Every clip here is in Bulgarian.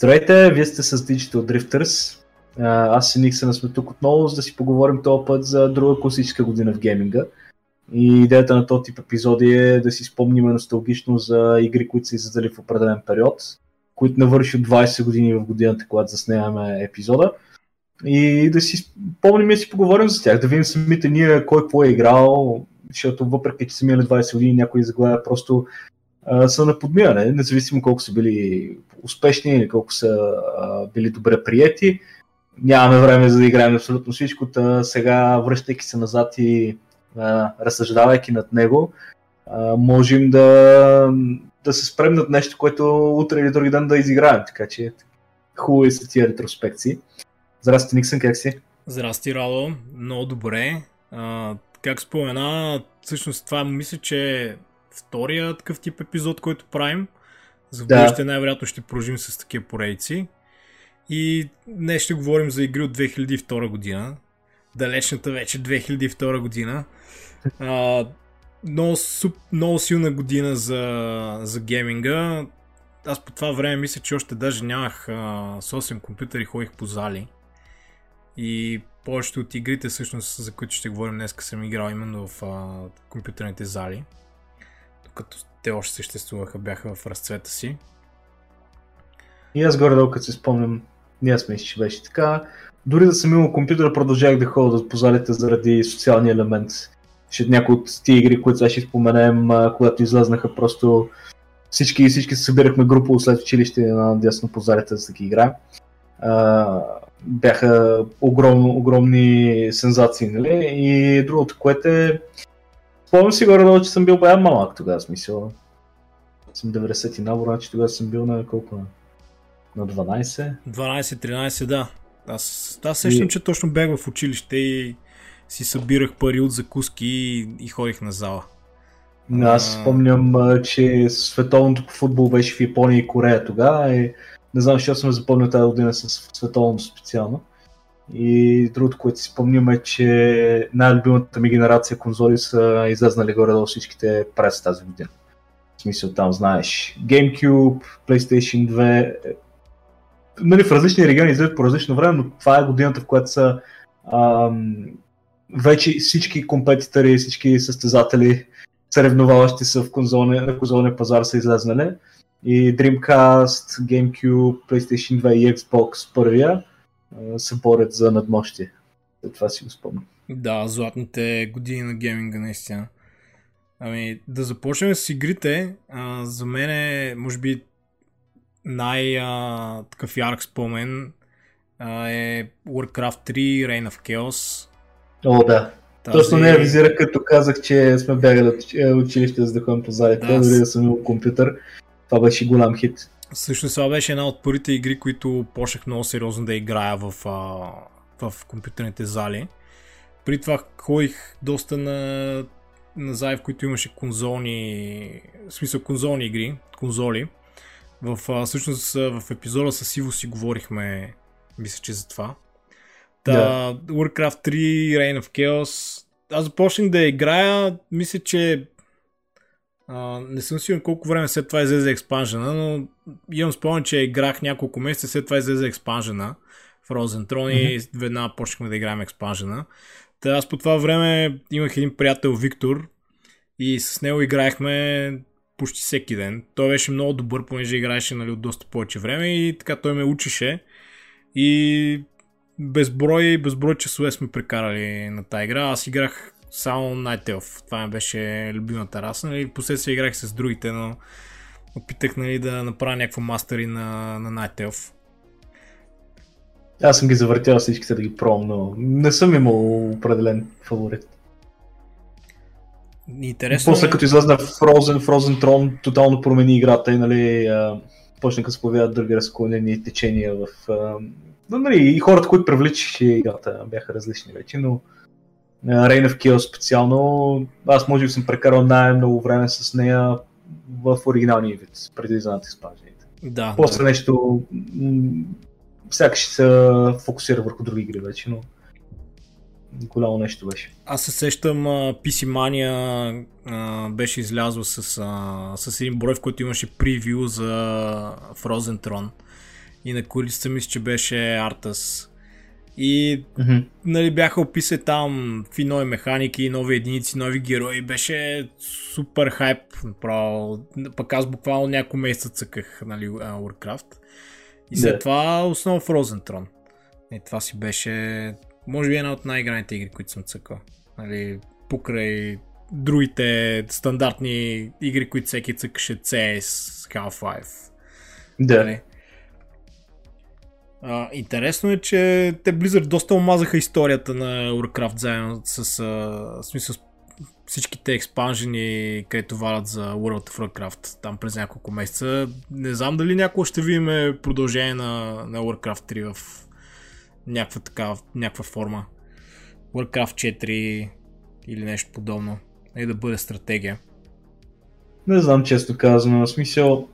Здравейте, вие сте с Digital Drifters. Аз и Никсън сме тук отново, за да си поговорим този път за друга класическа година в гейминга. И идеята на този тип епизоди е да си спомним носталгично за игри, които са издали в определен период, които навършат 20 години в годината, когато заснемаме епизода. И да си спомним и си поговорим за тях, да видим самите ние кой какво е играл, защото въпреки, че са минали 20 години, някои заглавия просто а, са на подмиване, независимо колко са били успешни или колко са а, били добре приети. Нямаме време за да играем абсолютно всичко, та сега връщайки се назад и а, разсъждавайки над него, а, можем да, да се спрем над нещо, което утре или други ден да изиграем. Така че хубави са тия ретроспекции. Здрасти, Никсън, как си? Здрасти, Радо. Много добре. А, как спомена, всъщност това мисля, че е втория такъв тип епизод, който правим. За да. бъдеще най-вероятно ще продължим с такива поредици. И днес ще говорим за игри от 2002 година. Далечната вече 2002 година. А, много, суп, много силна година за, за гейминга. Аз по това време мисля, че още даже нямах а, собствен компютър и ходих по зали. И повечето от игрите, всъщност, за които ще говорим днес, съм играл именно в а, компютърните зали. Докато те още съществуваха, бяха в разцвета си. И аз горе-долу, като си спомням, ние сме че беше така. Дори да съм имал компютър, продължавах да ходя по залите заради социалния елемент. Ще някои от тези игри, които сега ще споменем, когато излезнаха просто всички, всички се събирахме група след училище на дясно по залите за да ги играем бяха огромно, огромни сензации, нали? И другото, което е... Спомням си горе че съм бил бая малък тогава, смисъл. Съм 90 и набор, значи тогава съм бил на колко? На 12? 12-13, да. Аз, аз сещам, и... че точно бях в училище и си събирах пари от закуски и, и ходих на зала. Аз спомням, че световното по футбол беше в Япония и Корея тогава и не знам, защо съм запомнил тази година с световното специално. И другото, което си спомням е, че най-любимата ми генерация конзоли са излезнали горе-долу всичките през тази година. В смисъл там, знаеш, GameCube, PlayStation 2, нали, в различни региони излизат по различно време, но това е годината, в която са ам, вече всички компетитори, всички състезатели, съревноваващи са в конзолния, на конзолния пазар са излезнали и Dreamcast, GameCube, PlayStation 2 и Xbox първия се борят за надмощие. За това си го спомням. Да, златните години на гейминга наистина. Ами, да започнем с игрите. А, за мен е, може би, най-такъв ярък спомен а, е Warcraft 3, Reign of Chaos. О, да. Тази... Точно не я визира, като казах, че сме бягали от училище, за да ходим по залите, да, дори да съм имал компютър. Това беше голям хит. Всъщност това беше една от първите игри, които почнах много сериозно да играя в, а, в компютърните зали. При това ходих доста на, на зали, в които имаше конзолни, в смисъл конзолни игри, конзоли. В, а, всъщност в епизода с Иво си говорихме, мисля, че за това. Та, yeah. Warcraft 3, Reign of Chaos. Аз започнах да играя, мисля, че Не съм сигурен колко време след това излезе експанжена, но имам спомен, че играх няколко месеца след това излезе експанжена в Frozen Throne mm-hmm. и веднага почнахме да играем експанжена. Та аз по това време имах един приятел Виктор и с него играехме почти всеки ден. Той беше много добър, понеже играеше нали, от доста повече време и така той ме учеше. И безброй, безброй часове сме прекарали на тази игра. Аз играх само Night Elf. Това ми беше любимата раса. Нали? Последствие играх с другите, но опитах нали, да направя някакво мастери на, на Night Elf. Аз съм ги завъртял всичките да ги пробвам, но не съм имал определен фаворит. Интересно. После като излезна Frozen, Frozen Throne, тотално промени играта и нали, почнаха да се появяват други разклонени течения в... А, нали, и хората, които привличаше играта, бяха различни вече, но Reign of Kill специално, аз може би съм прекарал най-много време с нея в оригиналния вид, преди да знаят изпажените. Да. После да. нещо, сякаш се фокусира върху други игри вече, но голямо нещо беше. Аз се сещам, PC Mania беше излязла с, а, с един брой, в който имаше превю за Frozen Throne. и на колиста мисля, че беше Артас. И Мгм. нали, бяха описали там какви нови механики, нови единици, нови герои. Беше супер хайп. Направо. Пък аз буквално няколко месеца цъках нали, Warcraft. И след Да. това основно Frozen Throne. И това си беше, може би, една от най-играните игри, които съм цъкал. Нали, покрай другите стандартни игри, които всеки цъкаше CS, Half-Life. Да. Нали? А, интересно е, че те Blizzard доста омазаха историята на Warcraft заедно с, а, смисъл, всичките експанжени, където валят за World of Warcraft там през няколко месеца. Не знам дали някога ще видим продължение на, на Warcraft 3 в някаква такава, някаква форма. Warcraft 4 или нещо подобно. И да бъде стратегия. Не знам, често казано. В смисъл,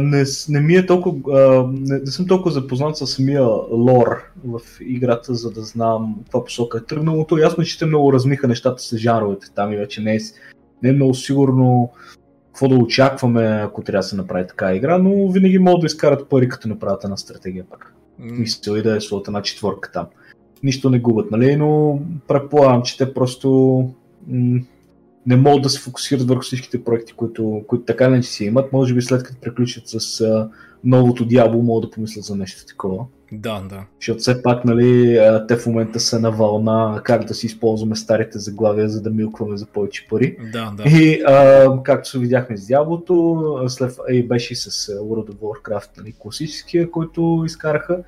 не, не ми е толкова. А, не, не съм толкова запознат с самия лор в играта, за да знам каква посока е тръгнало. То ясно, че те много размиха нещата с жанровете там и вече не е, не е много сигурно какво да очакваме, ако трябва да се направи така игра, но винаги могат да изкарат пари, като направят една стратегия пак. М, Мисля и да е слот една четворка там. Нищо не губят, нали? Но предполагам, че те просто м- не могат да се фокусират върху всичките проекти, които, които така не си имат. Може би след като приключат с а, новото Diablo, могат да помислят за нещо такова. Да, да. Защото все пак, нали, те в момента са на вълна как да си използваме старите заглавия, за да милкваме за повече пари. Да, да. И а, както се видяхме с Дяволото, след и беше и с World of Warcraft, нали, класическия, който изкараха.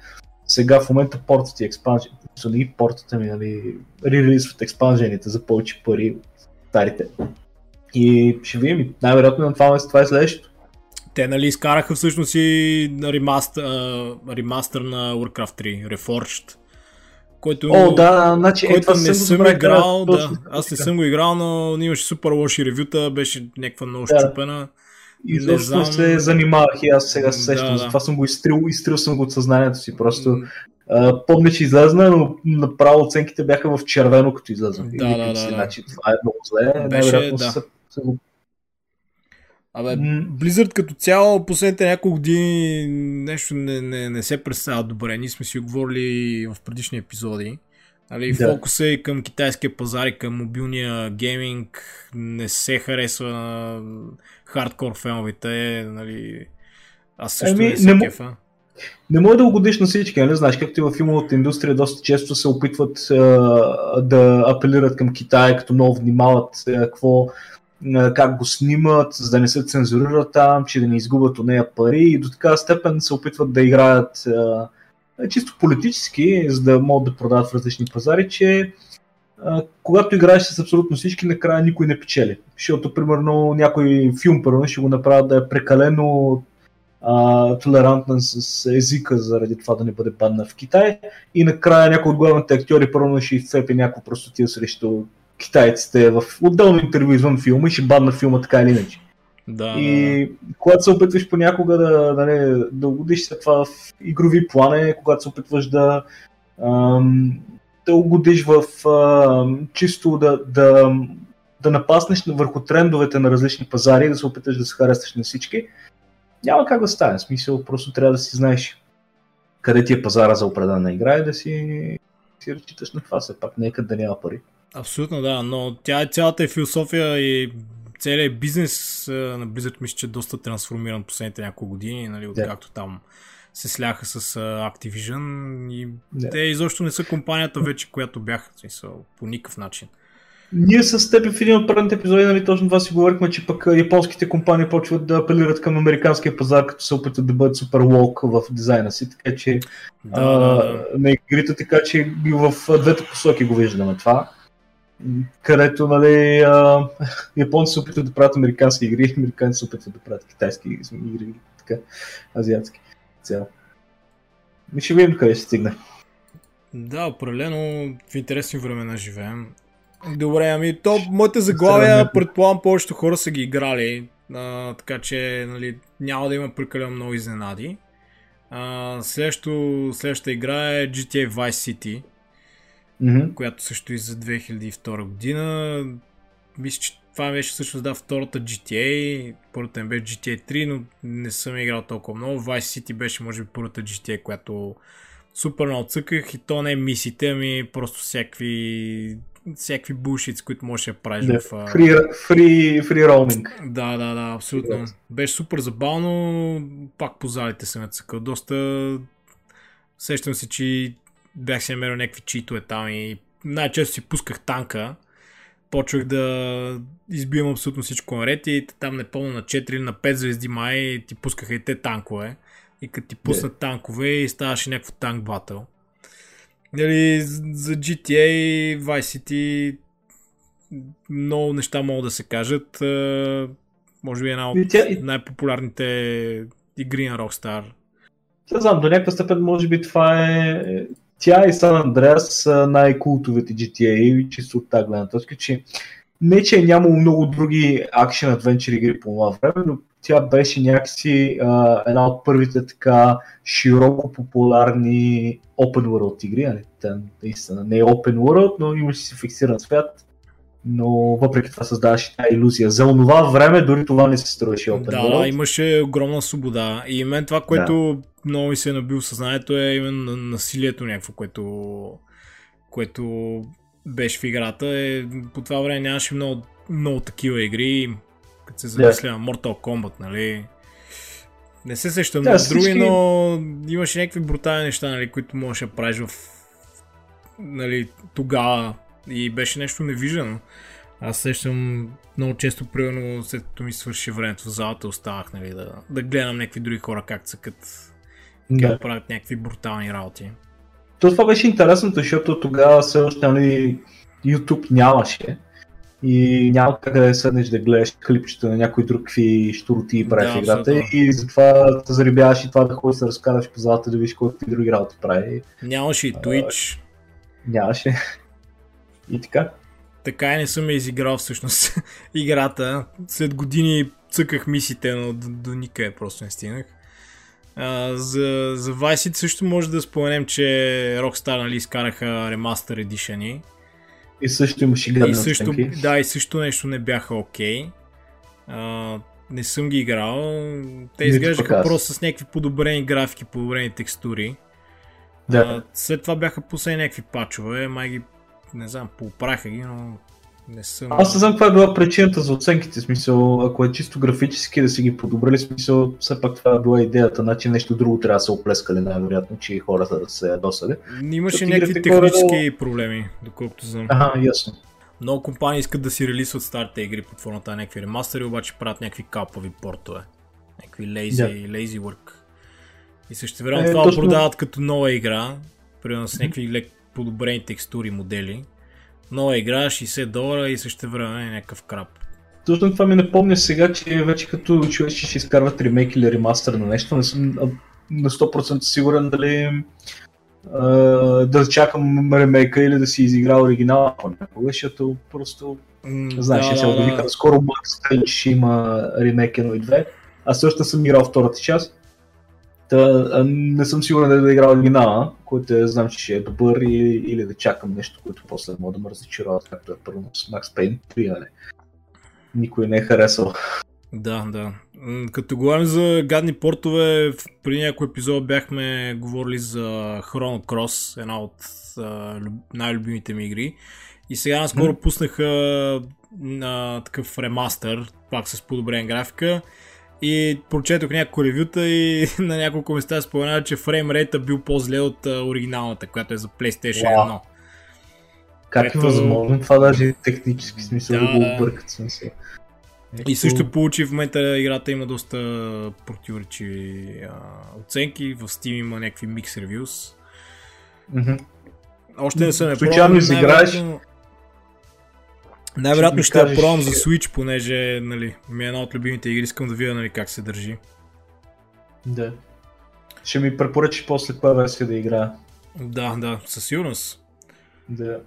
Сега в момента портат и експанжените, са не ги портат, ами, нали, релизват експанжените за повече пари старите. И ще видим, най-вероятно на това место това е следващото. Те нали изкараха всъщност и ремастър, а, ремастър на Warcraft 3, Reforged. Който, О, да, значи, е, който не съм забравих играл, да, да. точно Аз не съм го играл, но имаше супер лоши ревюта, беше някаква много Да. щупена. И Не знам. се занимавах и аз сега се Да, сещам, да. затова съм го изтрил, изтрил съм го от съзнанието си. Просто помня, че излезна, но направо оценките бяха в червено, като излезна. Да, И викам да, да, си, да. Значи, това е много зле. Беше, да. са, са го... Абе, М. Blizzard като цяло последните няколко години нещо не, не, не се представя добре. Ние сме си говорили в предишни епизоди. Нали, Да. Фокуса и към китайския пазар и към мобилния гейминг не се харесва на хардкор феновите. Нали, аз също Ами, не се му- кефа. Не може да го годиш на всички, нали? Знаеш, както и във филмовата индустрия доста често се опитват а, да апелират към Китай, като много внимават а, какво, а, как го снимат, за да не се цензурират там, че да не изгубят от нея пари и до така степен се опитват да играят а, чисто политически, за да могат да продават в различни пазари, че когато играеш с абсолютно всички, накрая никой не печели. Защото, примерно, някой филм, първо, ще го направят да е прекалено а, толерантен с езика, заради това да не бъде банна в Китай. И накрая някой от главните актьори първо ще изцепи някакво простотия срещу китайците в отделно интервю извън филма и ще банна филма така или иначе. Да, И когато се опитваш понякога да, да, не, да угодиш след това в игрови плане, когато се опитваш да, ам, да угодиш в ам, чисто да, да, да напаснеш върху трендовете на различни пазари, да се опиташ да се харесаш на всички, няма как да стане. В смисъл, просто трябва да си знаеш къде ти е пазара за определена игра и да си, си разчиташ на това. Все пак нека да няма пари. Абсолютно да, но тя е цялата е философия и целият бизнес а, на Blizzard мисля, че е доста трансформиран последните няколко години, нали, откакто там се сляха с а, Activision и Да. те изобщо не са компанията вече, която бяха, смисъл, по никакъв начин. Ние с теб в един от предните епизоди, нали, точно това си говорихме, че пък японските компании почват да апелират към американския пазар, като се опитат да бъдат супер лок в дизайна си, така че Да, а, на игрите, така че в двете посоки го виждаме това. Където, нали, а, японци се опитват да правят американски игри, американци се опитват да правят китайски игри, така, азиатски цяло. Ми ще видим къде ще стигне. Да, определено в интересни времена живеем. Добре, ами то, моите заглавия, предполагам, повечето хора са ги играли, а, така че нали, няма да има прекалено много изненади. А, следващото, следващата игра е GTA Vice City, Мгм. която също и за 2002 година. Мисля, че това беше всъщност да, втората GTA, първата ми беше GTA 3, но не съм играл толкова много. Vice City беше може би първата GTA, която супер много цъках и то не е мисите, ами просто всякакви всякакви булшит, които можеш да правиш Да, в... а, Free, free, free roaming. Да, да, да, абсолютно. Беше супер забавно, пак по залите съм я цъкал. Доста... Сещам се, че бях си намерил някакви читове там и най-често си пусках танка. Почвах да избивам абсолютно всичко наред и там не помня на 4 или на 5 звезди май ти пускаха и те танкове. И като ти пуснат танкове и ставаше някакво танк батъл. Нали, за GTA, Vice City много неща могат да се кажат. Е, Може би една от най-популярните игри на Rockstar. Не знам, до някаква степен може би това е... Тя и San Andreas са най-култовите GTA, чисто от тази гледна точка, че не, че е нямало много други акшен адвенчър игри по това време, но тя беше някакси а, една от първите така широко популярни open world игри. Нали? Тя наистина не е open world, но имаше си фиксиран свят, но въпреки това създаваше тази иллюзия. За онова време дори това не се струваше open Да, world. да, имаше огромна свобода. И мен това, което много ми се е набил съзнанието е именно на- насилието някакво, което, което беше в играта. Е, по това време нямаше много, много такива игри. Като се замисля на Mortal Kombat, нали? Не се сещам Да, всички- други, но имаше някакви брутални неща, нали, които можеш да правиш в нали, тогава и беше нещо невиждано. Аз сещам много често, примерно, след като ми свърши времето в залата, оставах нали, да, да гледам някакви други хора как цъкат, Да. как правят някакви брутални работи. То това беше интересното, защото тогава все още нали, YouTube нямаше и няма как да седнеш да гледаш клипчета на някой друг какви штуроти прави Да, в играта абсолютно. и затова те заребяваш и това да ходиш да разкараш по залата да видиш колко какви други работи прави. Нямаше и Twitch, Нямаше. И така. така и не съм я изиграл всъщност играта. След години цъках мисите, но до, до никъде просто не стигнах. А, за, за Vice City също може да споменем, че Rockstar нали, изкараха Remaster Edition И също имаше гадни И също, оценки. да, и също нещо не бяха окей. Okay. не съм ги играл. Те Нито изглеждаха просто с някакви подобрени графики, подобрени текстури. Да. А, след това бяха пуснали някакви пачове, май ги, не знам, поправиха ги, но не съм... Аз не знам каква е била причината за оценките, смисъл, ако е чисто графически да си ги подобрили, смисъл, все пак това е била идеята, значи нещо друго трябва да се оплескали най-вероятно, че и хората да се досали. Имаше някакви технически проблеми, доколкото знам. Ага, ясно. Много компании искат да си релисват старите игри под формата на някакви ремастери, обаче правят някакви капави портове. Някакви lazy, lazy work. И също време Е, това точно- продават като нова игра, примерно с някакви лек подобрени текстури, модели. Нова игра, 60 долара и също време е някакъв крап. Точно това ми напомня сега, че вече като човек ще изкарват ремейк или ремастър на нещо, не съм а, на 100% сигурен дали а, да чакам ремейка или да си изигра оригинала понякога, защото просто М, знаеш, да, се обявиха да. скоро Black Stage ще има ремейк 1 и 2. Аз също съм играл втората част. Та, а, не съм сигурен дали да играл оригинала, който е, знам, че е добър или, или да чакам нещо, което после мога да ме разочароват, както е първо с Max Payne 3, нали? Никой не е харесал. Да, да. Като говорим за гадни портове, преди някой епизод бяхме говорили за Chrono Cross, една от а, люб- най-любимите ми игри. И сега наскоро пуснаха на такъв ремастър, пак с подобрен графика. И прочетох няколко ревюта и на няколко места споменава, че фреймрейта бил по-зле от а, оригиналната, която е за PlayStation Уау. 1. Как Ето- е възможно това даже технически смисъл да, Да, го объркат смисъл. И също получи в момента играта има доста противоречиви а, оценки. В Steam има някакви mix reviews. Мгм. Още не съм я Случайно изиграеш? Най-вероятно Ще ще, ми я кажеш, пробвам за Switch, понеже нали, ми е една от любимите игри. Искам да видя нали, как се държи. Да. Ще ми препоръчиш после каква версия да играя. Да, да, със сигурност. Да.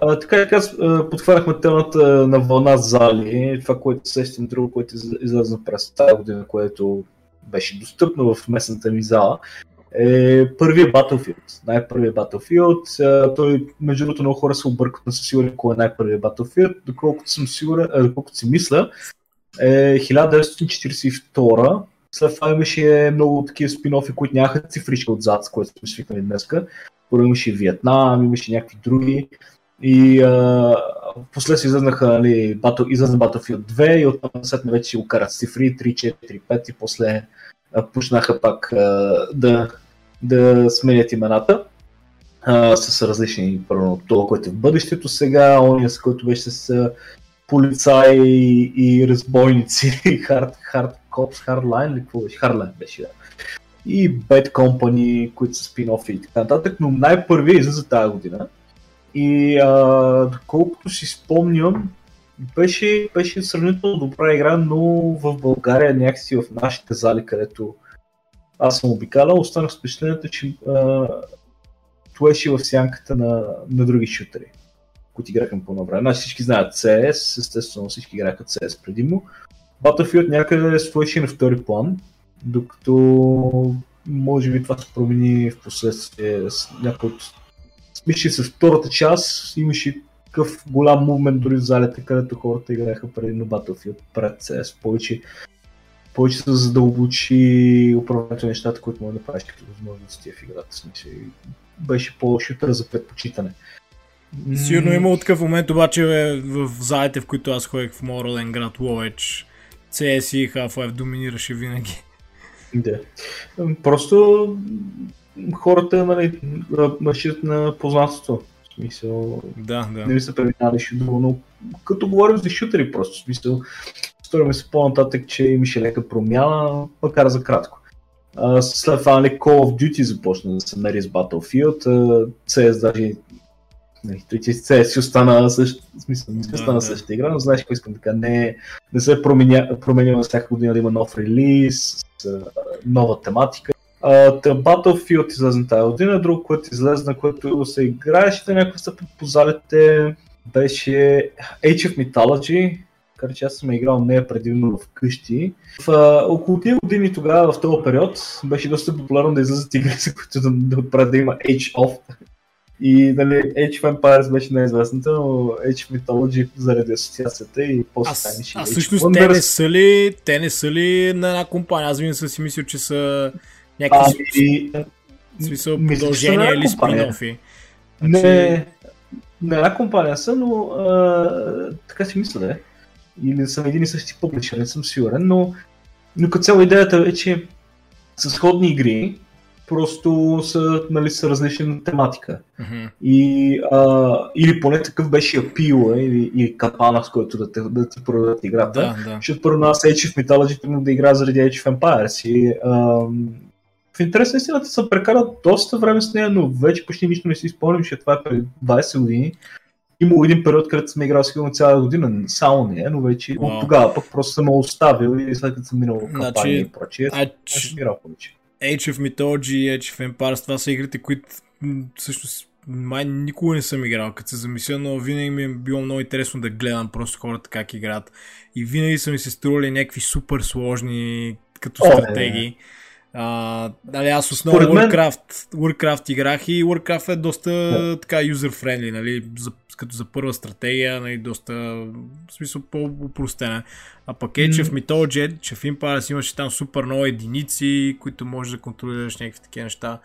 А, така и така а, подхванахме темата на вълна зали, това, което сещам друго, което из- излезе през тази година, което беше достъпно в местната ми зала. Е първият Battlefield. Най-първият Battlefield. Той, между другото, много хора се объркат на са сигурни кой е най-първият Battlefield. Доколкото съм сигурен, а, доколкото си мисля, е 1942 след това имаше много такива спин-офи, които нямаха цифричка отзад, с което сме свикнали днеска. Първо имаше Виетнам, имаше някакви други. И а, последствие излезнаха, нали, Battle, излезна Battlefield 2 и оттам след вече си го карат цифри 3, 4, 5 и после пушнаха пак да, да сменят имената с различни, първо това, което е в бъдещето сега, ония с който беше с полицаи и разбойници, хард, хард копс, Hardline или какво беше? Hardline беше, да. И Bad Company, които са спин-офи и така нататък, но най-първи излиза тази година. И а, доколкото си спомням, беше, беше сравнително добра игра, но в България някакси в нашите зали, където аз съм обикалял, останах с впечатлението, че а, беше в сянката на, на други шутери които играха по едно време. Значи всички знаят CS, естествено всички играха CS преди му. Battlefield някъде стоеше на втори план, докато може би това се промени в последствие с някой от... Мисля, с втората част имаше такъв голям мувмент дори в залите, където хората играеха преди на Battlefield пред CS. Повече, повече се задълбочи управлението на нещата, които може да правиш като възможности в играта. Смисъл. Беше по-шутър за предпочитане. Сигурно има такъв момент обаче в залите, в които аз ходех в Морален град Ловеч. CS и Half-Life доминираше винаги. Да. Просто хората нали, разчитат на познанството. Смисъл, да, да. не ми се преминали друго, но като говорим за шутери просто, смисъл, стори ми се по-нататък, че имаше лека промяна, макар за кратко. след това нали, Call of Duty започна да се мери с Battlefield, CS даже Нали, той че си остана същ, смисъл, не си остана да, същата игра, но знаеш какво искам така, не, не се променя, променя всяка година да има нов релиз, с, нова тематика. Uh, The Battlefield излезна тази година, друг, което излезна, което се играеше да някакви са по залите, беше Age of Mythology, макар че аз съм играл нея предимно в къщи. В, uh, около тези години тогава, в този период, беше доста популярно да излизат игри, за които да, да отправят да има Age of. И нали, Age of Empires беше най-известната, но Age of Mythology заради асоциацията и после станеше А всъщност те не са ли, те не са ли на една компания? Аз винаги съм си мислил, че са някакви и... смисъл продължения или спин-офи. Не, значи- на една компания са, но а, така си мисля да е. Или съм един и същи публичен, не съм сигурен, но, но като цяло идеята е, че с сходни игри, просто са, нали, са различни тематика. Mm-hmm. И, а, или поне такъв беше апила или, или капана, с който да те, да продадат играта. Да, да. Защото първо аз Age of Mythology да игра заради Age of Empires. И, а, в интерес на истината съм прекарал доста време с нея, но вече почти нищо не си спомням, че това е преди 20 години. Имало един период, където съм играл сигурно цяла година, само нея, но вече wow. от тогава пък просто съм оставил и след като съм минал кампания значи, и прочие, а, съм играл повече. Age of Mythology Age of Empires, това са игрите, които всъщност май никога не съм играл, като се замисля, но винаги ми е било много интересно да гледам просто хората как играят. И винаги са ми се стрували някакви супер сложни като стратегии. А, дали, аз основно Warcraft, Warcraft играх и Warcraft е доста yeah. така user-friendly, нали, за, като за първа стратегия, нали, доста, в смисъл по-упростена. А пък Age of Mythology, че в Empires имаше там супер много единици, които можеш да контролираш някакви такива неща.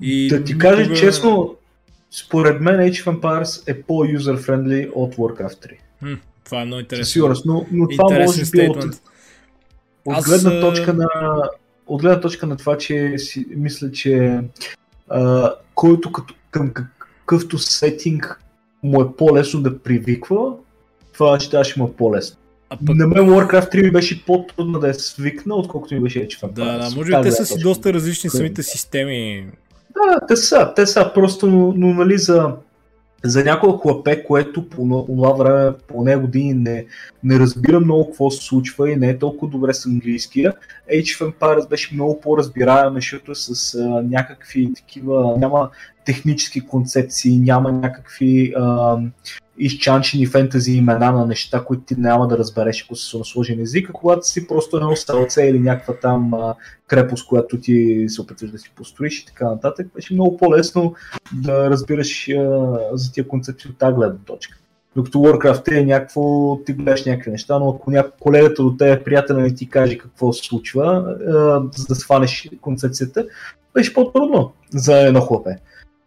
И да ти кажа никога... честно, според мен Age of Empires е по-user-friendly от Warcraft 3. Хм, това е много интересно. Сигурност, но, но това може би от, от гледна точка на от гледна точка на това, че си, мисля, че а, който като, към какъвто сетинг му е по-лесно да привиква, това ще ще му е по-лесно. А пък... На мен Warcraft 3 ми беше по-трудно да е свикна, отколкото ми беше Age Да, да, може би те са си доста различни самите системи. Да, те са, те са, просто, но, но нали за, за някой хлапе, което по това време, по него години не, не разбира много какво се случва и не е толкова добре с английския, Age of Empires беше много по-разбираем, защото е с а, някакви такива, няма, технически концепции, няма някакви а, изчанчени фентази имена на неща, които ти няма да разбереш, ако си сложен език, а когато си просто едно селце или някаква там а, крепост, която ти се опитваш да си построиш и така нататък, беше много по-лесно да разбираш а, за тия концепции от тази гледна точка. Докато Warcraft е някакво, ти гледаш някакви неща, но ако някой колегата до теб, приятел не ти каже какво се случва, а, за да сванеш концепцията, беше по-трудно за едно хлопе.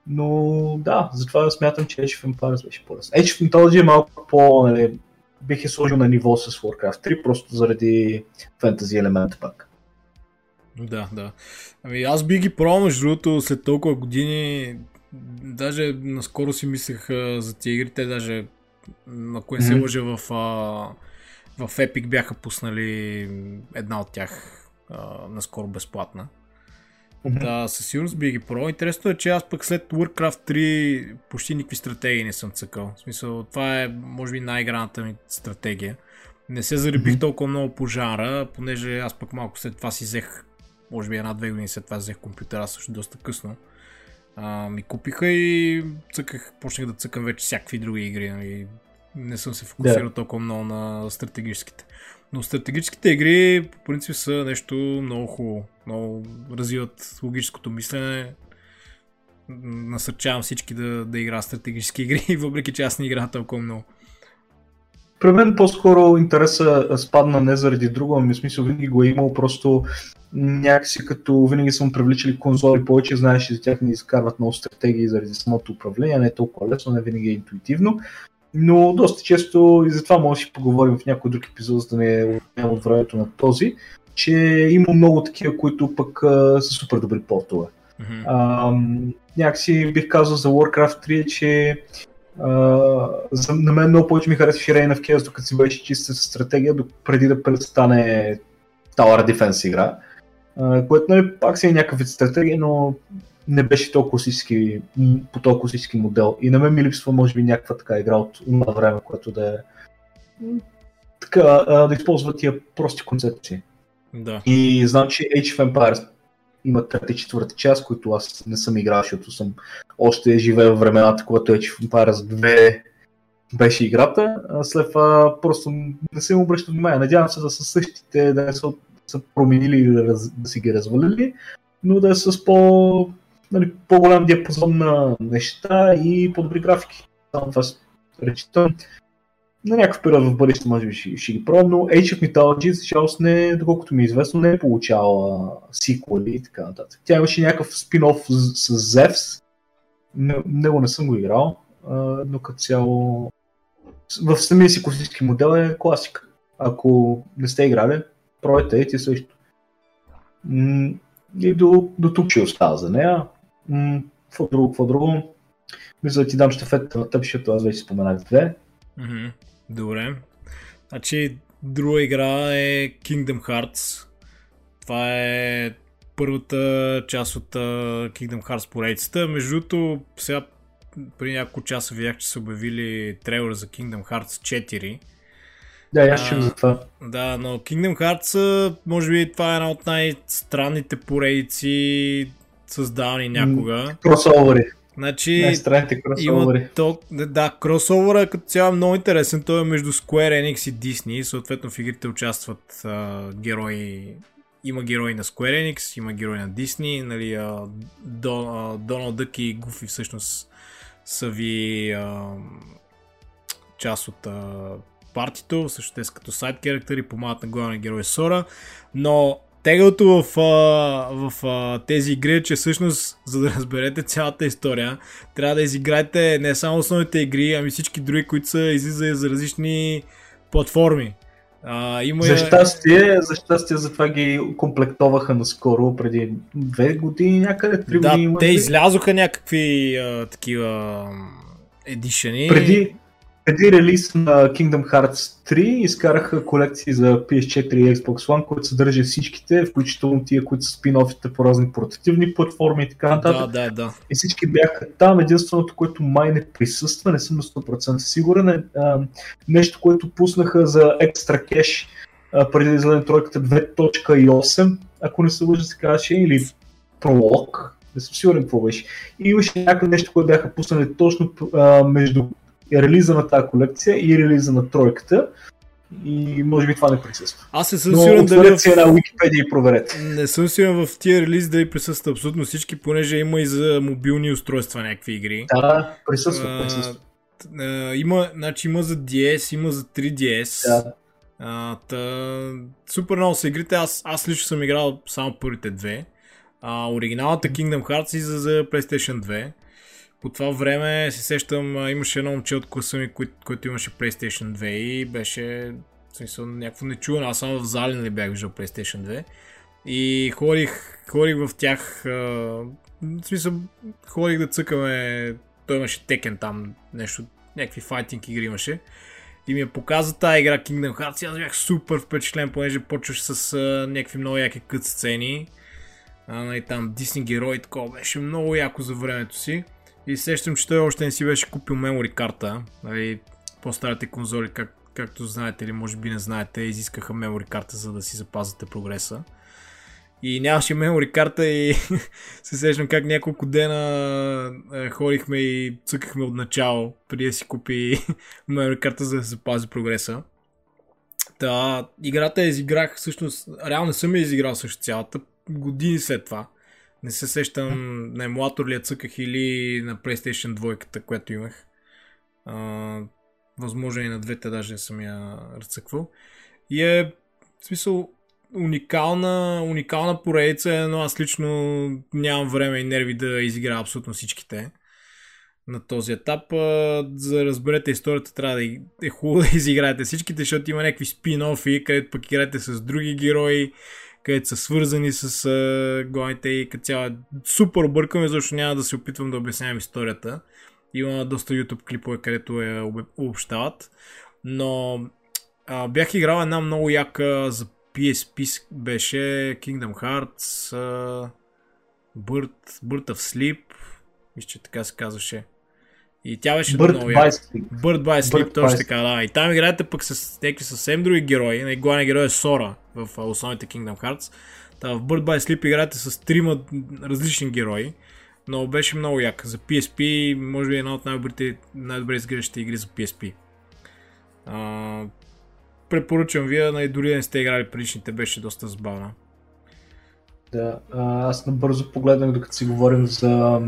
Но да, затова смятам, че Age of Empires беше по-лесно. Age of Mythology е малко по... Нали, бих е сложил на ниво с Warcraft 3, просто заради фентази елемента пак. Да, да. Ами аз би ги пробвал, между другото, след толкова години. Даже наскоро си мислех за тия игри, те даже, не се mm-hmm. лъжа, в, а, в Epic бяха пуснали една от тях а, наскоро безплатна. Mm-hmm. Да, със сигурност би ги пробвал. Интересно е, че аз пък след Warcraft 3 почти никакви стратегии не съм цъкал. В смисъл, това е, може би, най-граната ми стратегия. Не се заребих mm-hmm. толкова много по жара, понеже аз пък малко след това си взех, може би една-две години след това взех компютъра, също доста късно. А, ми купиха и цъках, почнах да цъкам вече всякакви други игри. Нали. Не съм се фокусирал yeah. толкова много на стратегическите. Но стратегическите игри по принцип са нещо много хубаво. Много развиват логическото мислене. Насърчавам всички да, да играят стратегически игри, въпреки че аз не играя толкова много. При мен по-скоро интереса спадна не заради друго, ами смисъл винаги го е имал, просто някакси като винаги съм привличали конзоли повече, знаеш, че за тях не изкарват много стратегии заради самото управление, не е толкова лесно, не винаги е интуитивно но доста често и затова може да си поговорим в някой друг епизод, за да не отнемем от времето на този, че има много такива, които пък а, са супер добри портове. Mm-hmm. А, някакси бих казал за Warcraft 3, че а, за, на мен много повече ми харесваше Reign of Chaos, докато си беше чиста стратегия, преди да престане Tower Defense игра. Uh, което нали, пак си е някакъв вид стратегия, но не беше толкова класически, по толкова класически модел. И на мен ми липсва, може би, някаква така игра от това време, която да е така, да използва тия прости концепции. Да. И знам, че Age of Empires има трета и четвърта част, които аз не съм играл, защото съм още живея в времената, когато Age of Empires 2 беше играта. А след това просто не съм обръщал внимание. Надявам се да са същите, да не са, са променили или да, да си ги развалили, но да е с по нали, по-голям диапазон на неща и по-добри графики. Само това речета. На някакъв период в бъдеще може би ще, ще ги пробвам, но Age of Mythology за жалост не, доколкото ми е известно, не е получала сиквели и така нататък. Тя имаше някакъв спин-оф с, с. Не, него не съм го играл, но като цяло в самия си класически модел е класика. Ако не сте играли, пробайте и ти също. И до, до тук ще остава за нея какво друго, какво друго? Мисля да ти дам щафета на тъп, защото аз вече споменах две. Mm-hmm. Добре. Значи, друга игра е Kingdom Hearts. Това е първата част от Kingdom Hearts поредицата. Между другото, сега преди няколко часа видях, че са обявили трейлер за Kingdom Hearts 4. Да, аз ще за това. Да, но Kingdom Hearts, може би това е една от най-странните поредици създавани някога. Кросовери. Значи, има то, да, кросовера като цяло е много интересен. Той е между Square Enix и Disney. Съответно в игрите участват а, герои. Има герои на Square Enix, има герои на Disney. Нали, а, До, а, Доналд Дък и Гуфи всъщност са ви а, част от а, партито. Също те са като сайт характери, помагат на главния герой Сора. Но Тегалото в, в, в тези игри е, че всъщност, за да разберете цялата история, трябва да изиграете не само основните игри, ами всички други, които са излизали за различни платформи. А, има... За щастие, за щастие затова ги комплектоваха наскоро, преди две години някъде, три да, години. Да, те излязоха някакви а, такива едишени. Преди, преди релиз на Kingdom Hearts 3 изкараха колекции за PS4 и Xbox One, които съдържа всичките, включително тия, които са спин-офите по разни портативни платформи и така нататък. Да, да, да. И всички бяха там. Единственото, което май не присъства, не съм на 100% сигурен, е а, нещо, което пуснаха за екстра кеш а, преди да излезе тройката 2.8, ако не се лъжа се казваше, или пролог, Не съм сигурен какво беше. И имаше някакво нещо, което бяха пуснали точно а, между релиза на тази колекция и релиза на тройката. И може би това не присъства. Аз не съм сигурен дали в... една Wikipedia и проверете. Не съм сигурен в тия релизи дали присъстват абсолютно всички, понеже има и за мобилни устройства някакви игри. Да, присъства, присъства. А, има, значи има за DS, има за 3DS. Да. А, та, супер много са игрите. Аз, аз лично съм играл само първите две. А, оригиналната Kingdom Hearts и за, за PlayStation 2. По това време се сещам, имаше едно момче от класа ми, който, който имаше PlayStation 2 и беше в смисъл някакво нечувано. Аз само в зали нали бях виждал PlayStation 2. И ходих, ходих в тях, а, в смисъл, ходих да цъкаме, той имаше текен там, нещо, някакви файтинг игри имаше. И ми я показа тази игра Kingdom Hearts и аз бях супер впечатлен, понеже почваш с а, някакви много яки кът сцени. А, и нали, там Disney герой, такова беше много яко за времето си. И сещам, че той още не си беше купил мемори карта. Нали, по-старите конзоли, как, както знаете или може би не знаете, изискаха мемори карта, за да си запазите прогреса. И нямаше мемори карта и се сещам как няколко дена е, ходихме и цъкахме от начало, преди да си купи мемори карта, за да запази прогреса. Та, играта я изиграх, всъщност, реално не съм я изиграл също цялата, години след това. Не се сещам на емулатор ли я цъках или на PlayStation 2, която имах. А, възможно и на двете даже съм я разцъквал. И е, в смисъл, уникална, уникална поредица, но аз лично нямам време и нерви да изигра абсолютно всичките на този етап. За да разберете историята, трябва да е хубаво да изиграете всичките, защото има някакви спин-офи, където пък играете с други герои, където са свързани с uh, главните и като цяло е супер объркаме, защото няма да се опитвам да обяснявам историята. Има доста YouTube клипове, където я обобщават. Но а, бях играл една много яка за PSP беше Kingdom Hearts, uh, Bird, Bird of Sleep, мисля, че така се казваше. И тя беше Bird много Sleep. Bird by Sleep, точно така, да. И там играете пък с някакви съвсем други герои. Най- главният герой е Сора в основните Kingdom Hearts. Та в Bird by Sleep играете с трима различни герои. Но беше много як. За PSP, може би една от най-добрите, най-добре изглеждащите игри за PSP. А, препоръчвам вие, най- дори да не сте играли предишните, беше доста забавна. Да, аз набързо погледнах, докато си говорим за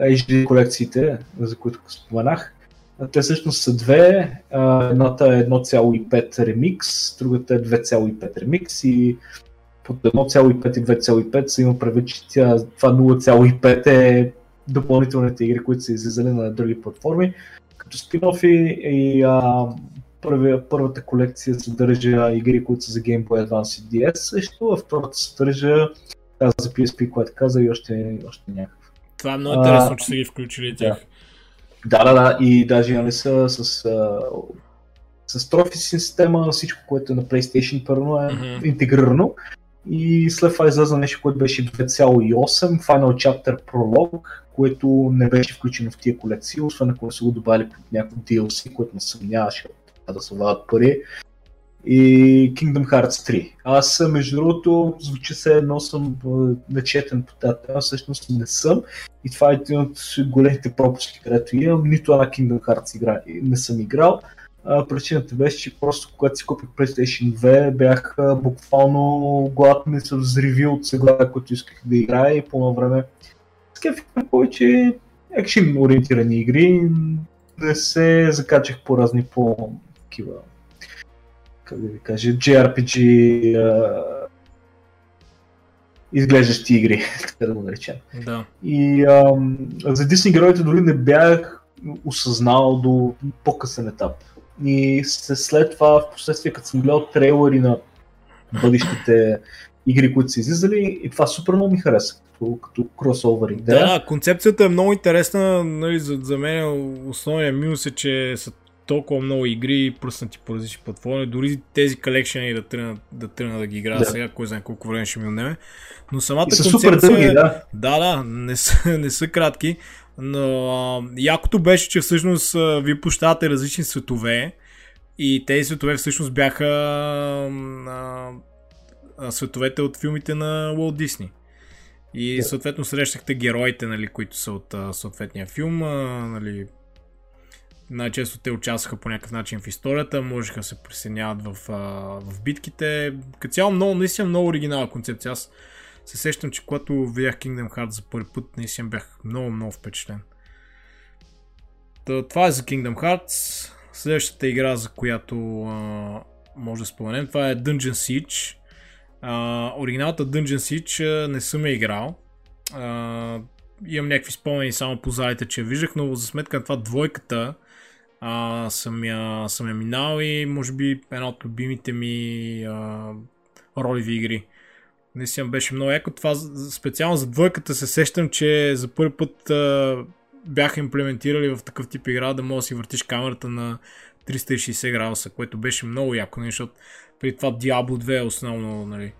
HD колекциите, за които споменах. Те всъщност са две. Едната е 1,5 ремикс, другата е 2,5 ремикс и под 1,5 и 2,5 се има предвид, че това 0,5 е допълнителните игри, които са излизали на други платформи, като спин и а, първия, първата колекция съдържа игри, които са за Game Boy Advance и DS също, а втората съдържа тази за PSP, която каза и още, още някаква. Това е много интересно, а, че са ги включили тях. Да, да, да, и даже нали са с, а, с трофи система, всичко, което е на PlayStation първо е mm-hmm. интегрирано. И след това излезе нещо, което беше 2.8, Final Chapter Prologue, което не беше включено в тия колекции, освен ако са го добавили под някакво DLC, което не съмняваше да се вадат пари и Kingdom Hearts 3. Аз, между другото, звучи се едно съм начетен по тази тема, всъщност не съм. И това е един от големите пропуски, където имам. Нито една Kingdom Hearts игра не съм играл. А, причината беше, че просто когато си купих PlayStation 2, бях буквално гладен се взривил от сега, които исках да играя и по време скефихме повече екшен ориентирани игри. Не се закачах по разни по такива как да ви кажа, JRPG а, изглеждащи игри, така да го наречем. Да. И а, за Disney героите дори не бях осъзнал до по-късен етап. И след това, в последствие, като съм гледал трейлери на бъдещите игри, които са излизали, и това супер много ми хареса, като, като кросовър идея. Да, концепцията е много интересна, нали, за, за мен основният минус е, че са толкова много игри, пръснати по различни платформи, дори тези колекшени да тръгна да, тръгна да ги играя да. сега, кой знае колко време ще ми отнеме. Но самата и са концепция... Супер дълги, да. Да, да, не са, не са кратки. Но а, якото беше, че всъщност а, ви пощавате различни светове и тези светове всъщност бяха а, а, световете от филмите на Walt Disney. И съответно срещахте героите, нали, които са от а, съответния филм. А, нали, най-често те участваха по някакъв начин в историята, можеха да се присъединяват в, в битките. Като цяло много, наистина много оригинална концепция. Аз се сещам, че когато видях Kingdom Hearts за първи път, наистина бях много, много впечатлен. Та, това е за Kingdom Hearts. Следващата игра, за която а, може да споменем, това е Dungeon Siege. А, оригиналната Dungeon Siege не съм я играл. А, имам някакви спомени само по залите, че я виждах, но за сметка на това двойката а, съм, я, съм я минал и може би една от любимите ми а, ролеви игри. Наистина беше много яко. Това специално за двойката се сещам, че за първи път а, бяха имплементирали в такъв тип игра да можеш да си въртиш камерата на 360 градуса, което беше много яко, нали, защото при това Diablo 2 е основно нали,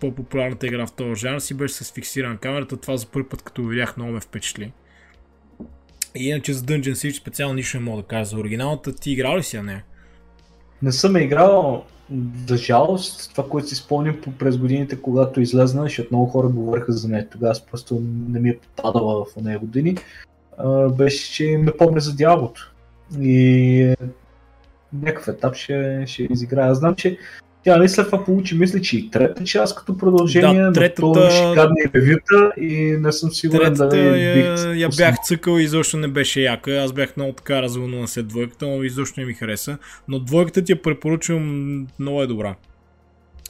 по-популярната игра в този жанр си беше с фиксирана камерата. Това за първи път като видях много ме впечатли. И иначе за Dungeon Siege специално нищо не мога да кажа за оригиналната. Ти играл ли си я не? Не съм играл, за жалост, това, което си спомням по- през годините, когато излезна, защото много хора говориха за нея тогава, аз просто не ми е попадала в нея години, беше, че ме помня за дяволото. И е, някакъв етап ще, ще изиграя. Знам, че тя това получи, мисля, че и трета част като продължение, Да, но третата- то шикарни ревюта и не съм сигурен Третата дали я, бих я бях цъкал и изобщо не беше яка. Аз бях много така развълнуван след двойката, но изобщо не ми хареса. Но двойката ти я препоръчвам, много е добра.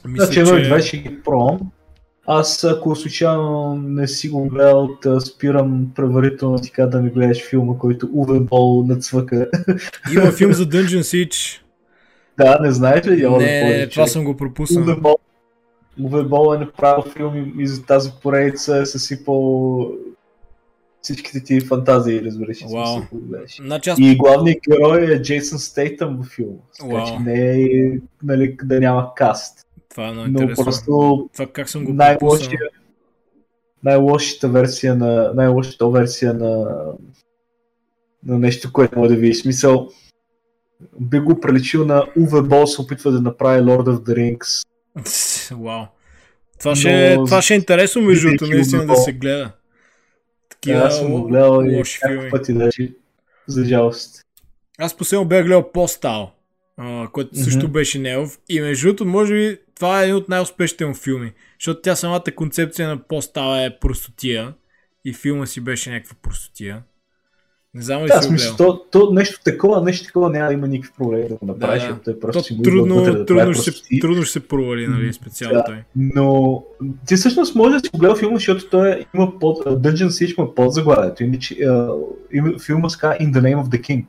Мисля, Значи и две ще ги пробвам. Аз ако случайно не си го гледал, да спирам предварително така да ми гледаш филма, който Уве Бол нацвъка. Има филм за Dungeon Siege. Да, не знаеш ли? Няма да не, повече, това съм го пропуснал. Бол, Уве Бол е направил филм и- за тази поредица е съсипал всичките ти фантазии, разбираш. гледаш. Значи аз... И главният герой е Джейсън Стейтън във филма. Така че не е нали, да няма каст. Това е много Но интересно. просто Това как съм го най-лошия, най-лошата версия на най-лошата версия на на нещо, което може да видиш. Смисъл, би го приличил на Уве Бол се опитва да направи Lord of the Rings. Вау. Това ще, Но- това ще е интересно, между другото, наистина да се гледа. Такива Аз съм го гледал и пъти даже, за жалост. Аз последно бях гледал Постал, който Мгм. също беше негов. И между другото, може би това е един от най-успешните му филми. Защото тя самата концепция на Постал е простотия. И филма си беше някаква простотия. Не знам ли Да, си смисъл, то, то, нещо такова, нещо такова няма да има никакви проблеми да го направиш, Да, да. той просто То си трудно, вътре да трудно, прави ще простоти. трудно ще се провали, нали, специално Да. той. Но ти всъщност може да си го филма, защото той е- има под, Dungeon Siege има под заглавието. Има филма ска In the Name of the King.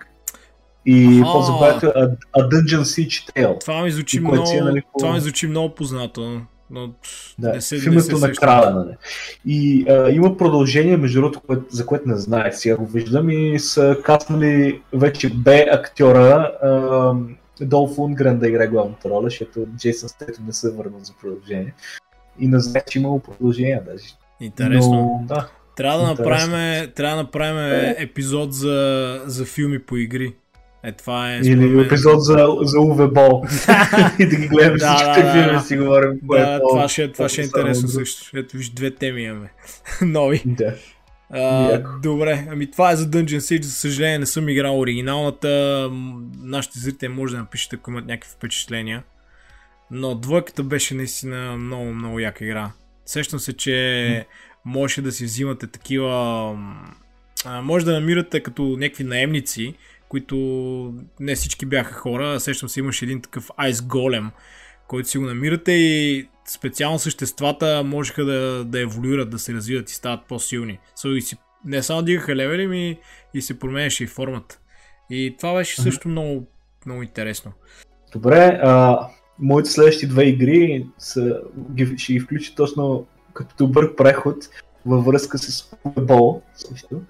И под заглавието е A, Dungeon Siege Tale. Това ми звучи е, много, нали, това ми звучи много познато. Но Да, не се, не филмето се на краля. Нали. И а, има продължение, между другото, за което не знаех. Сега го виждам и са каснали вече Б актьора а, Долф Унгрен да играе главната роля, защото Джейсън Стейтън не се върнал за продължение. И не знаех, че имало продължение даже. Интересно. Но, да. Трябва да направим, трябва да направим епизод за, за филми по игри. Е, това е. Или мен- епизод за, за Уве Бол. и да ги гледаме Да, всичките да, да, филми, да. да си говорим. кое е Да, по- това ще, това ще е по-само интересно също. Ето виж, две теми имаме. Нови. Да. А, Яко. добре, ами това е за Dungeon Siege. За съжаление не съм играл оригиналната. Нашите зрители може да напишат, ако имат някакви впечатления. Но двойката беше наистина много, много яка игра. Сещам се, че можеше да си взимате такива... А, може да намирате като някакви наемници, които не всички бяха хора. Сещам се, имаше един такъв Ice Golem, който си го намирате и специално съществата можеха да, да еволюират, да се развиват и стават по-силни. So, и си, не само дигаха левели ми и се променяше и формата. И това беше също много, много интересно. Добре, а, моите следващи две игри са, ги, ще ги включа точно като добър преход във връзка с Бол. Също.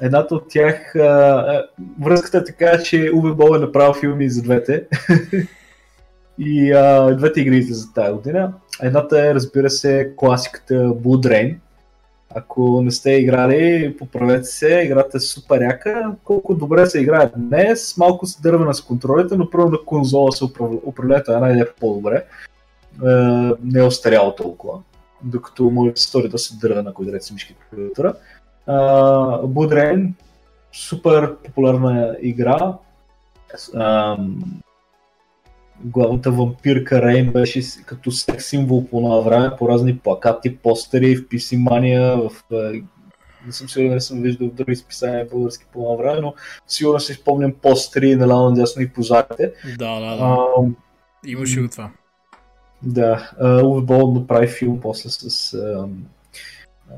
Едната от тях, а, връзката е така, че Уве Бол е направил филми за двете. и а, двете игри за тази година. Едната е, разбира се, класиката Blood Rain. Ако не сте играли, поправете се, играта е супер яка. Колко добре се играе днес, малко се дървена с контролите, но първо на конзола се управля- управлението една идея по-добре. Е, не е остаряло толкова. докато моята история да се дърва на кой да мишки клавиатура. Blood Rain, супер популярна игра. А, главната вампирка Рейн беше като секс символ по това време, по разни плакати, постери, в PC Mania, в не съм сигурен, не съм виждал в други списания български по това време, но сигурно си спомням постери наляво надясно и позарите. Да, да, да. А, Имаше и това. Да, Уве Бол направи филм после с... А, а,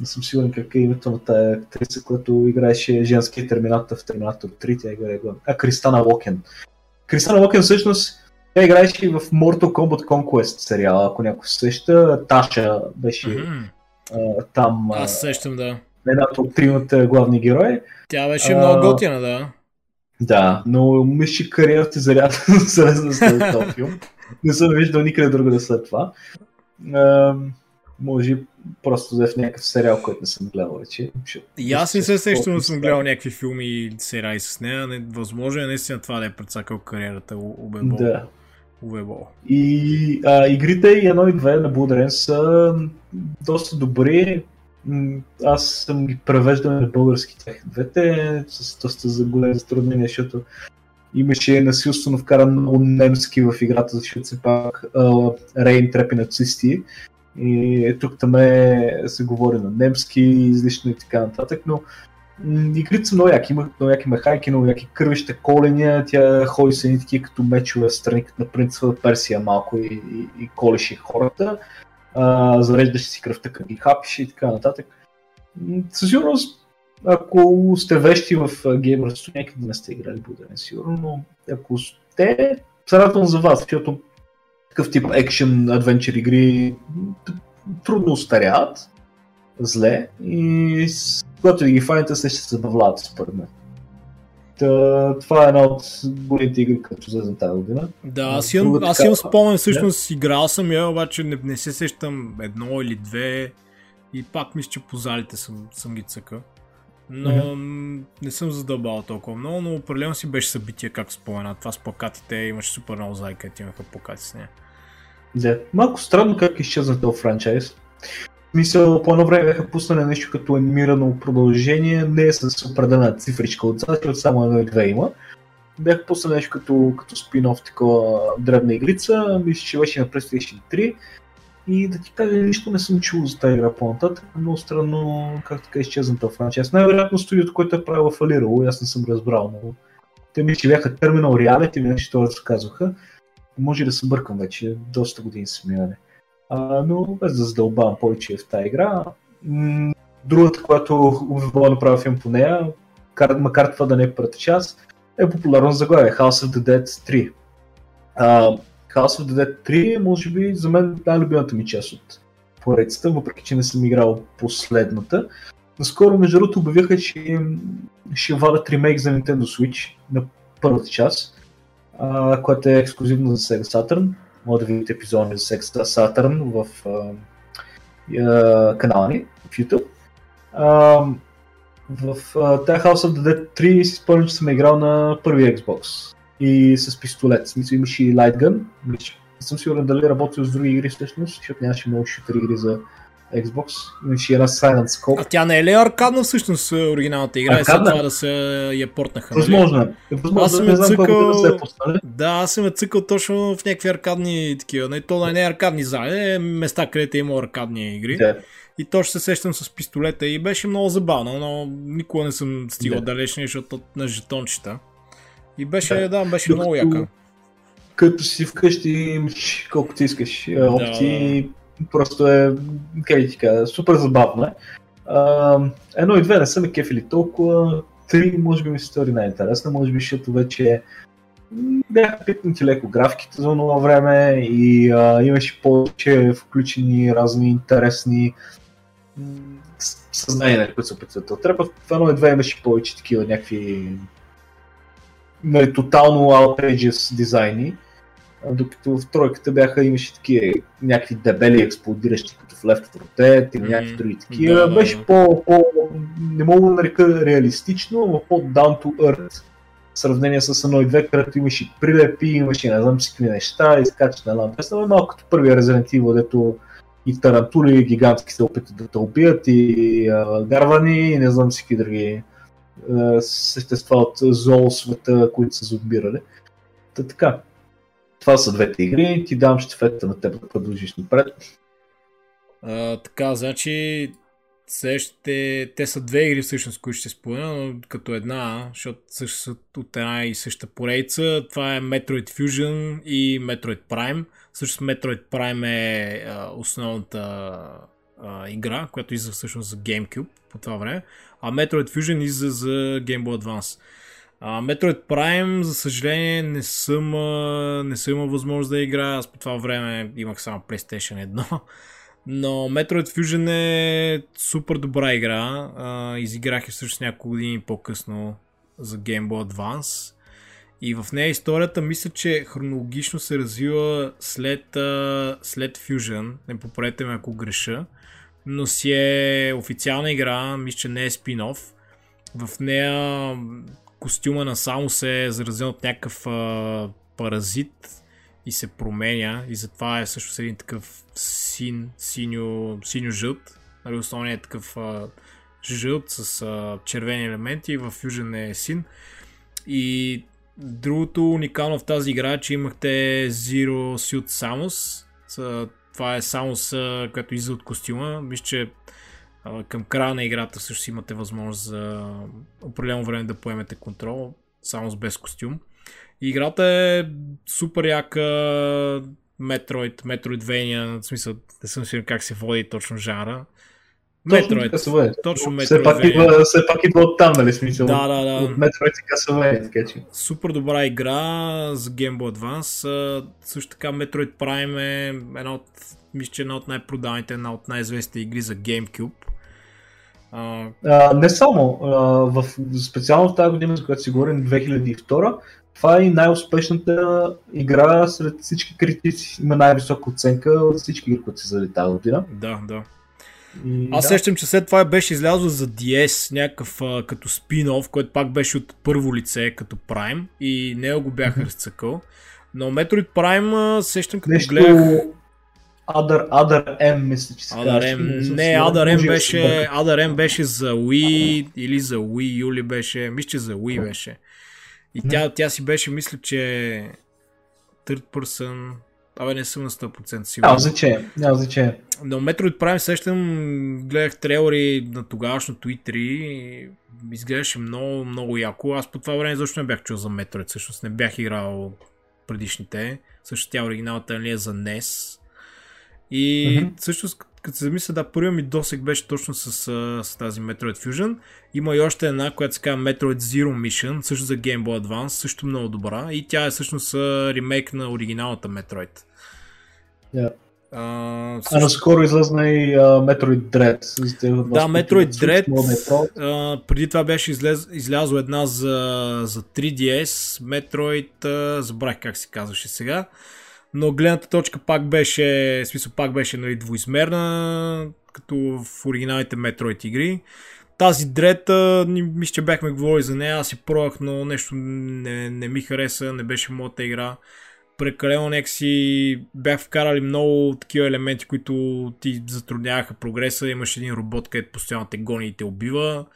не съм сигурен как е името на тая актриса, която играеше женския терминатор в Терминатор 3, тя играе А, Кристана Локен. Кристана Локен всъщност тя играеше и в Mortal Kombat Conquest сериала, ако някой се сеща. Таша беше mm-hmm. а, там. Аз сещам, да. Едната от тримата главни герои. Тя беше а, много готина, да. Да, но мисля, кариерата заряда зарязана след този филм. Не съм виждал никъде друго да след това. А, може просто да е в някакъв сериал, който не съм гледал вече. И аз не се сещам да съм гледал някакви филми и сериали с нея. Не, възможно е наистина това да е предсакал кариерата Убебол. Да. Убебол. И а, игрите и едно и две на Blood са доста добри. Аз съм ги превеждал на български тях двете с доста за големи затруднения, защото имаше насилствено вкаран много немски в играта, защото все пак Рейн трепи нацисти и тук там е, се говори на немски, излишно и така нататък, но игрите са много яки, има много яки механики, много яки кървища, коления, тя ходи с едни такива като мечове страни, като на принципа Персия малко и, и, и колеше хората, а, зареждаш си кръвта, като ги хапиш и така нататък. Със сигурност, ако сте вещи в геймърството, някъде не сте играли, буде не сигурно, но ако сте, се за вас, защото такъв тип екшен адвенчър игри трудно устаряват, зле и когато ги фаните се ще се забавляват според мен. Та, това е една от големите игри, като за тази година. Да, аз имам, аз имам спомен, всъщност играл съм я, обаче не, не се сещам едно или две и пак мисля, че по залите съм, съм ги цъка. Но mm-hmm. не съм задълбал толкова много, но определено си беше събитие, както спомена. Това с плакатите имаше супер много зайка, имаха плакати с нея. Да. Малко странно как изчезна този франчайз. Мисля, по едно време бяха пуснали нещо като анимирано продължение, не е с определена цифричка отзад, защото само едно и две има. Бяха пуснали нещо като, като спин-оф, такова древна игрица, мисля, че беше на PlayStation 3. И да ти кажа, нищо не съм чул за тази игра по-нататък. Много странно как така изчезна този франчайз. Най-вероятно студиото, което е правило фалирало, аз не съм разбрал, но те ми, че бяха Terminal Reality, нещо това разказваха може да се бъркам вече, доста години са минали. А, но без да задълбавам повече в тази игра. другата, която Увебо направи филм по нея, макар това да не е първата част, е популярно заглавие House of the Dead 3. Uh, House of the Dead 3 може би за мен най-любимата ми част от поредицата, въпреки че не съм играл последната. Наскоро, между другото, обявиха, че ще вадат ремейк за Nintendo Switch на първата част което е ексклюзивно за Sega Saturn. Може да видите епизоди за Sega Saturn в а, канала ни в YouTube. А, в uh, House of the Dead 3 си спомням, че съм играл на първи Xbox и с пистолет. Смисъл имаше и Lightgun. Не съм сигурен дали работил с други игри всъщност, защото нямаше много шутери игри за Xbox. Имаше една Silent Scope. А тя не е ли аркадна всъщност е, оригиналната игра? Аркадна? И след това да се я портнаха. Нали? Възможно е. Възможно аз съм знам цъкал... да се е Да, аз съм е цъкал точно в някакви аркадни такива. Не, то не е аркадни зали, е места, където е има аркадни игри. Да. И точно се сещам с пистолета и беше много забавно, но никога не съм стигал да. далеч, защото на жетончета. И беше, да, да беше Докато, много яка. Като си вкъщи имаш колкото искаш опции, да Просто е, как ти кажа, супер забавно е. едно и две не са ме кефили толкова. Три може би ми се стори най-интересна, може би, защото вече бяха пипнати леко графиките за това време и а, имаше повече включени разни интересни съзнания, които се опитват да трепат. В едно и две имаше повече такива някакви нали, тотално outrageous дизайни докато в тройката бяха, имаше такива някакви дебели експлодиращи, като в Left 4 Dead или някакви други такива. Да, Беше по, по, не мога да нарека реалистично, но по-down to earth в сравнение с едно и две, където имаше прилепи, имаше не знам си какви неща, изкача на една песна, малко като първия Evil, дето и тарантули гигантски се опитат да те убият, и а, гарвани, и не знам всички други а, същества от зоо света, които са зомбирали. Та така. Това са двете игри, ти давам щефета на теб да продължиш напред. А, така, значи следващите, те са две игри всъщност, които ще спомена, но като една, защото също от една и съща поредица. Това е Metroid Fusion и Metroid Prime. Също Metroid Prime е а, основната а, игра, която излиза всъщност за GameCube по това време, а Metroid Fusion излиза за Game Boy Advance. А, Metroid Prime, за съжаление, не съм, а, не съм имал възможност да играя. Аз по това време имах само PlayStation 1. Но Metroid Fusion е супер добра игра. А, изиграх я всъщност няколко години по-късно за Game Boy Advance. И в нея историята мисля, че хронологично се развива след, а, след Fusion. Не поправете ме ако греша. Но си е официална игра, мисля, че не е спин-оф. В нея костюма на само се е заразен от някакъв а, паразит и се променя и затова е също един такъв син, синьо, синьо-жълт. Нали, основният е такъв а, жълт с а, червени елементи, в Fusion е син. И другото уникално в тази игра е, че имахте Zero Suit Samus. Това е Samus, която излиза от костюма. Мисля, че към края на играта също имате възможност за определено време да поемете контрол, само с без костюм. Играта е супер яка Metroid, Metroidvania, в смисъл, не съм сигурен как се води точно жанра. Metroid, точно, точно. Все пак, идва, все пак идва от там, нали смисъл? Да, да, да. От Metroid и Castlevania, така че. Супер добра игра за Game Boy Advance. Също така Metroid Prime е една от, мисля, че една от най-продаваните, една от най-известните игри за GameCube. А... А, не само. А, в, специално в тази година, за която си говорим, 2002, това е най-успешната игра сред всички критици. Има най-висока оценка от всички игри, които са за тази година. Да, да. И, Аз да. сещам, че след това беше излязло за DS някакъв а, като спин-оф, който пак беше от първо лице като Prime и него го бяха mm-hmm. разцъкал. Но Metroid Prime сещам като Нещо... гледах... Other, Other M, мисля, че се Other M, не, Other M беше, Other M беше за Wii или за Wii U ли беше, мисля, че за Wii беше. И тя, тя си беше, мисля, че third person, Абе, не съм на 100% сигурен. Няма значение, няма значение. Но Metroid Prime сещам, гледах трейлери на тогавашното E3 и изглеждаше много, много яко. Аз по това време защо не бях чул за Metroid, всъщност не бях играл предишните. Също тя оригиналната нали е за NES. И mm-hmm. всъщност като се замисля, да, първият ми досег беше точно с, с тази Metroid Fusion. Има и още една, която се казва Metroid Zero Mission, също за Game Boy Advance, също много добра. И тя е всъщност ремейк на оригиналната Metroid. Yeah. А, също... а наскоро излезна и uh, Metroid Dread. Да, Metroid Dread. Uh, преди това беше излез, излязла една за, за 3DS, Metroid, uh, забравих как се казваше сега но гледната точка пак беше, смисъл пак беше нали, двоизмерна, като в оригиналните Metroid игри. Тази дрета, мисля, че бяхме говорили за нея, аз си пробвах, но нещо не, не ми хареса, не беше моята игра. Прекалено някакси бях вкарали много такива елементи, които ти затрудняваха прогреса. Имаш един робот, където постоянно те гони и те убива.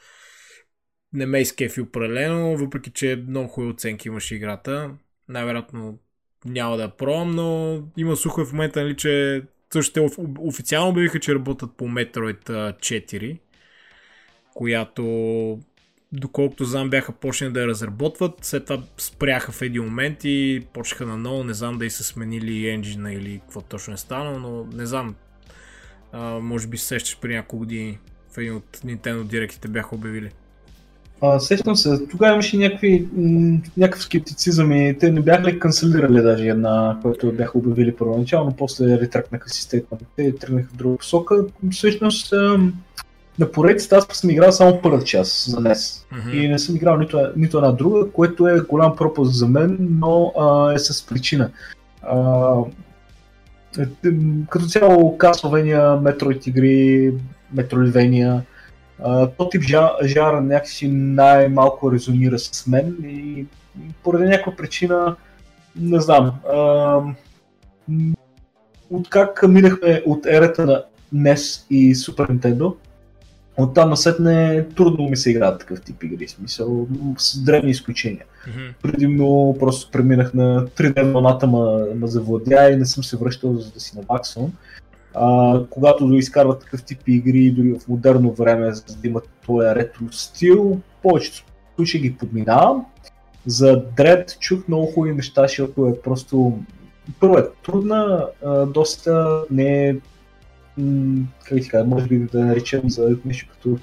Не ме изкефи определено, въпреки че много хубави оценки имаше играта. Най-вероятно няма да пробвам, но има слухове в момента, нали, че също те официално обявиха, че работят по Metroid 4, която доколкото знам бяха почнали да я разработват, след това спряха в един момент и почнаха на ново, не знам дали са сменили енджина или какво точно е станало, но не знам, а, може би се сещаш при няколко години. В един от Nintendo директите бяха обявили. А, сещам се, тогава имаше някакви, някакъв скептицизъм и те не бяха ли канцелирали даже една, която бяха обявили първоначално, после ретракнаха системата. Те тръгнаха в друга посока. Всъщност на поредицата аз съм играл само първата част за днес. Mm-hmm. И не съм играл нито, нито една друга, което е голям пропуск за мен, но а, е с причина. А, е, като цяло Castlevania, Metroid игри, Metroidvania, то тип жара някакси най-малко резонира с мен и поради някаква причина, не знам, откак минахме от ерата на NES и Super Nintendo, оттам насетне трудно ми се играят такъв тип игри, смисъл, с древни изключения. Мгм. Предимно просто преминах на 3D вълната, ма, ма завладя и не съм се връщал за да си наваксвам. А, когато изкарват такъв тип игри, дори в модерно време, за да имат този ретро стил, повечето случаи ги подминавам. За Dread чух много хубави неща, защото е просто... Първо е трудна, а, доста не е... м, Как ти кажа, може би да наречем за нещо като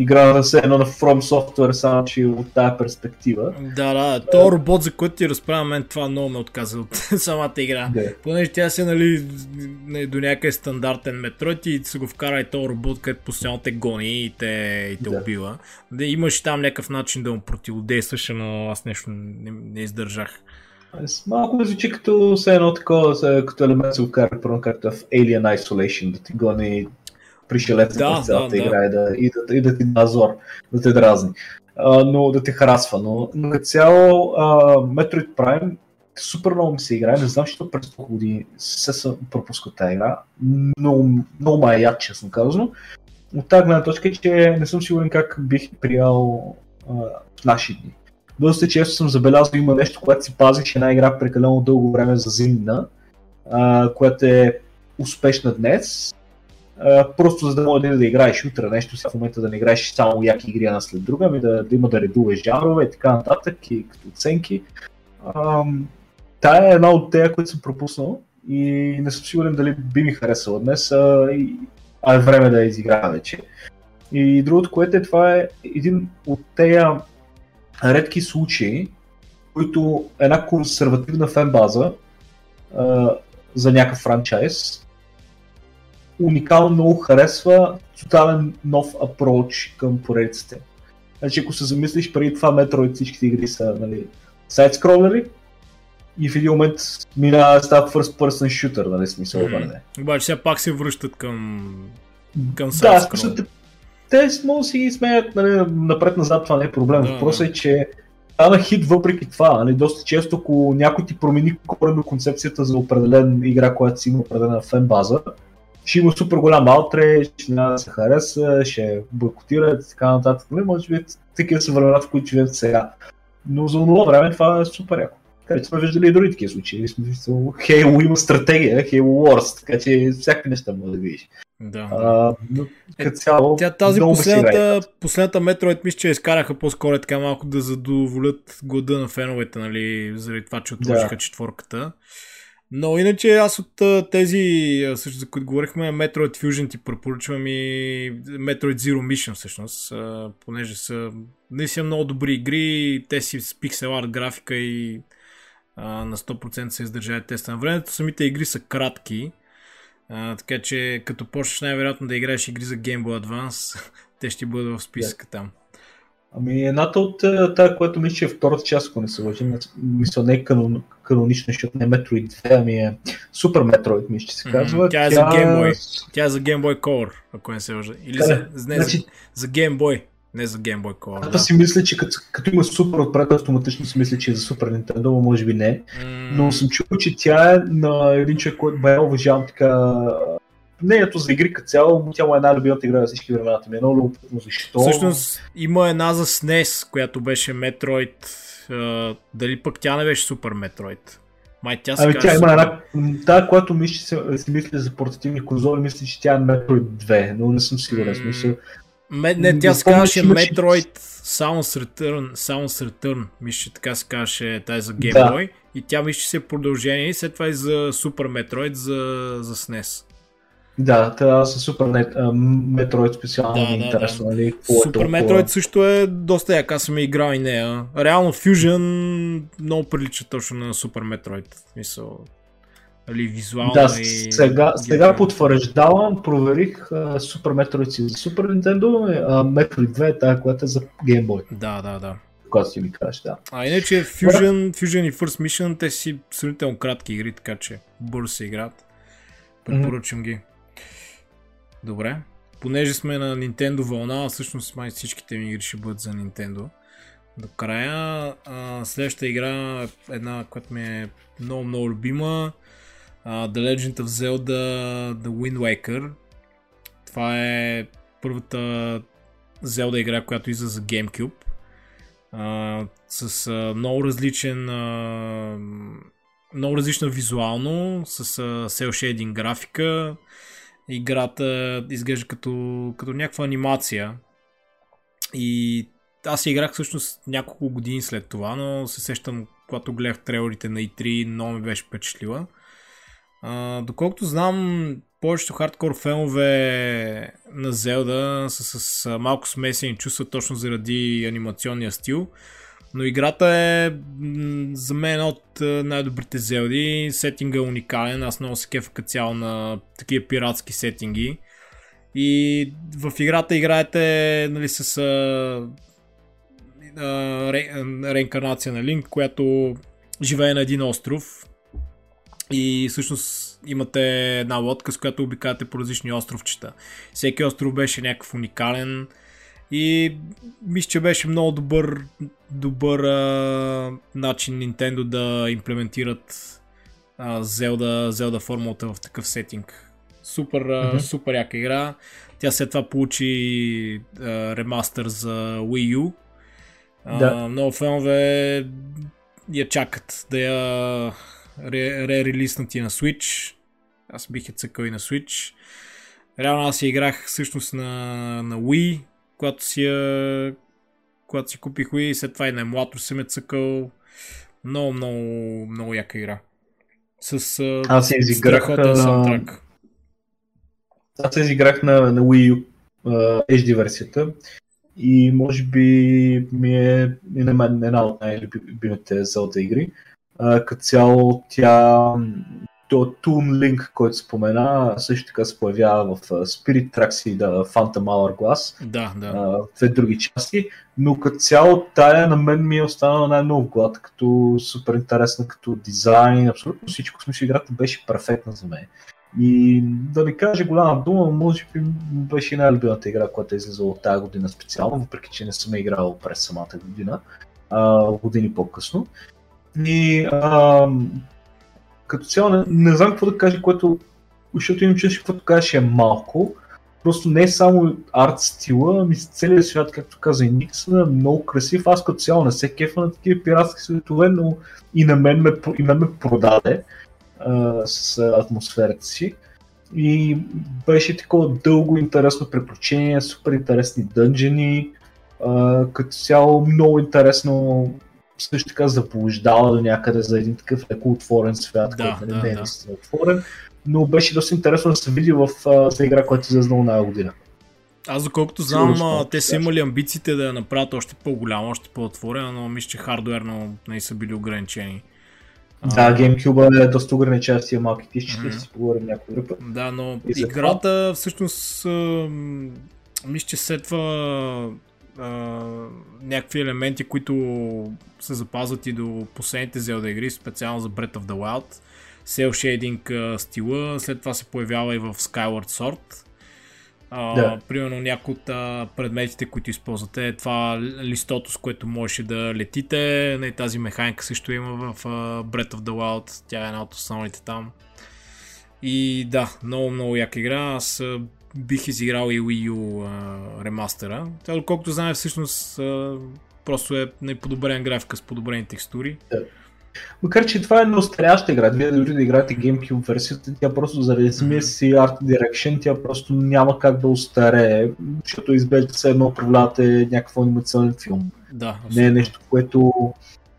игра все едно на From Software, само че от тази перспектива. Да, да, то робот, за който ти разправя, мен това много ме отказа от самата игра. Да. Понеже тя се, нали, до някъде стандартен метрод и са го вкарали този робот, където постоянно те гони и те, и те Да. убива. Да, имаш там някакъв начин да му противодействаш, но аз нещо не, не издържах. Аз Малко звучи като все едно такова, се- като елемент се вкара, първо както в Alien Isolation, да ти гони пришелеца Да, през цялата да, да. игра и да, и, да, и да ти да зор, да те дразни, а, но да те харасва. Но, като цяло а, Metroid Prime супер много ми се играе, не знам, защото през толкова години се съм пропускал тази игра. Много, много ме е яд, честно казано. От тази гледна точка е, че не съм сигурен как бих приял а, в наши дни. Доста често съм забелязал, има нещо, което си пазих, че една игра прекалено дълго време зазимна, а, която е успешна днес, просто за да може да, да играеш утре нещо, сега в момента да не играеш само яки игри една след друга, ами да, да има да редуваш жанрове и така нататък, и като оценки. Тая е една от тея, които съм пропуснал и не съм сигурен дали би ми харесала днес, а, и, а е време да я изиграя вече. И другото, което е, това е един от тея редки случаи, които една консервативна фенбаза а, за някакъв франчайз уникално много харесва тотален нов апроч към поредиците. Значи ако се замислиш преди това Metroid всичките игри са нали, сайт-скролери и в един момент минава става first person shooter, нали смисъл mm не. Обаче все пак се връщат към... Към Да, смисъл, те, те могат да си ги нали, напред-назад, това не е проблем. Да, Въпросът е, че стана хит въпреки това. Нали, доста често, ако някой ти промени коренно концепцията за определен игра, която си има определена фен база, ще има супер голям аутре, ще няма да се хареса, ще бойкотира и така нататък. Нали, може би такива са времената, в които живеят сега. Но за това време това е супер яко. Така че сме виждали и други такива случаи. Смисъл, Halo има стратегия, Halo Wars, така че всякакви неща може да видиш. Да. А, но като цяло, Тя тази много последната, последната Metroid мисля, че изкараха по-скоро е така малко да задоволят глада на феновете, нали, заради това, че отложиха Да. четворката. Но иначе аз от тези, също за които говорихме, Metroid Fusion ти препоръчвам и Metroid Zero Mission всъщност, понеже са наистина много добри игри, те си с пиксел арт графика и а, на 100% се издържават теста на времето. Самите игри са кратки, а, така че като почнеш най-вероятно да играеш игри за Game Boy Advance, те ще бъдат в списъка там. Ами едната от е, тази, която мисля, че е втората част, ако не се лъжи, мисля не е канон, канонична, защото не е Metroid 2, ами е Super Metroid, мисля, че се казва. тя е за Game Boy. Тя е за Game Boy Color, ако не се лъжа. Или Да, за, не, Значи- за, за Game Boy, не за Game Boy Color. Аз Да. си мисля, че като, като има супер отпред, автоматично си мисля, че е за Super Nintendo, но може би не. М, Но съм чул, че тя е на един човек, който бе уважавам така мнението за игри като цяло, тя му е най-любимата игра на всички времената ми. Е много любопитно защо. Всъщност има една за SNES, която беше Metroid. дали пък тя не беше Super Metroid? Май тя се Ами тя има една, тази, която мисля, че си мисля за портативни конзоли, мисля, че тя е Metroid 2, но не съм сигурен. М, Смисъл. Ме, не, тя се казваше Metroid Sounds Return, Sounds Return, мисля, че така се казваше тази за Game Да. Boy. И тя мисля, че се е продължение и след това и за Super Metroid за, за SNES. Да, това са супер Metroid специално Да, ми да, интересно, да. нали? какво е Супер Metroid също е доста яка, аз съм играл и нея. Реално Fusion много прилича точно на Супер Metroid. В Смисъл, нали, визуално Да, и... сега, сега потвърждавам, проверих Super Metroid си за Super Nintendo, а Metroid 2 е тази, която е за Game Boy, Да, да, да. когато си ми кажеш, да. А иначе Fusion, Fusion и First Mission, те си сравнително кратки игри, така че бързо се играят. Препоръчвам ги. Добре. Понеже сме на Nintendo вълна, а всъщност май всичките ми игри ще бъдат за Nintendo. До края, а, следващата игра една, която ми е много, много любима. Uh, The Legend of Zelda The Wind Waker. Това е първата Zelda игра, която излиза за GameCube. Uh, с uh, много различен uh, много различна визуално, с uh, cel shading графика. Играта изглежда като, като някаква анимация. И аз я играх всъщност няколко години след това, но се сещам, когато гледах трейлерите на E3, много ми беше впечатлила. А, доколкото знам, повечето хардкор фенове на Зелда са с малко смесени чувства точно заради анимационния стил. Но играта е за мен една от най-добрите Зелди. Сетинга е уникален. Аз много се кефа като цяло на такива пиратски сетинги. И в играта играете нали, с а, а, ре, реинкарнация на Линк, която живее на един остров. И всъщност имате една лодка, с която обикавате по различни островчета. Всеки остров беше някакъв уникален. И мисля, че беше много добър, добър а, начин Nintendo да имплементират а, Zelda, Zelda формулата в такъв сетинг. Супер, mm-hmm. супер яка игра. Тя след това получи а, ремастър за Wii U. А, да. Много фенове я чакат да я ре-релиснат и на Switch. Аз бих я цъкал и на Switch. Реално аз я играх всъщност на, на Wii, когато си, я, когато си купих Wii и след това и на емулатор съм е цъкал. Много, много, много яка игра. С Аз изиграх на... Аз изиграх на, на Wii U uh, HD версията и може би ми е и на мен една от най-любимите Zelda игри. Uh, като цяло тя то Toon Link, който спомена, също така се появява в Spirit Tracks и да Phantom Hourglass. Да, да. в две други части, но като цяло тая на мен ми е останала най-много в главата, като супер интересна, като дизайн, абсолютно всичко. Смисъл, играта беше перфектна за мен. И да не кажа голяма дума, може би беше най-любимата игра, която е излизала от тази година специално, въпреки че не съм играл през самата година, а, години по-късно. И а, като цяло не, не знам какво да кажа, което, защото имам чувство, каквото кажеш е малко. Просто не е само арт стила, ами целият свят, както каза и Никсън, е много красив. Аз като цяло не се кефа на такива пиратски светове, но и на мен ме, и мен ме продаде а, с атмосферата си. И беше такова дълго интересно приключение, супер интересни дънжени, като цяло много интересно също така заблуждава до някъде за един такъв леко отворен свят, да, който да, не е да. наистина отворен, но беше доста интересно да се види в uh, игра, която е излезнала на година. Аз доколкото знам, а, те са имали амбициите да я направят още по-голяма, още по-отворена, но мисля, че хардуерно не са били ограничени. Да, GameCube е доста ограничен с тия малки тишчета, mm-hmm. ще си поговорим някой друг път. Да, но играта всъщност мисля, че следва някакви елементи, които се запазват и до последните Zelda игри, специално за Breath of the Wild. Cell Shading стила, след това се появява и в Skyward Sword. Uh, да. Примерно някои от предметите, които използвате това листото, с което можеше да летите. Не, тази механика също има в Breath of the Wild. Тя е една от основните там. И да, много, много яка игра. Аз бих изиграл и Wii U а, ремастера. Тя, доколкото знае, всъщност а, просто е неподобрен графика с подобрени текстури. Да. Макар, че това е една остаряща игра, вие дори да играете GameCube версията, тя просто заради самия си Art Direction, тя просто няма как да остарее, защото изглежда се едно управлявате някакъв анимационен филм. Да, Не е нещо, което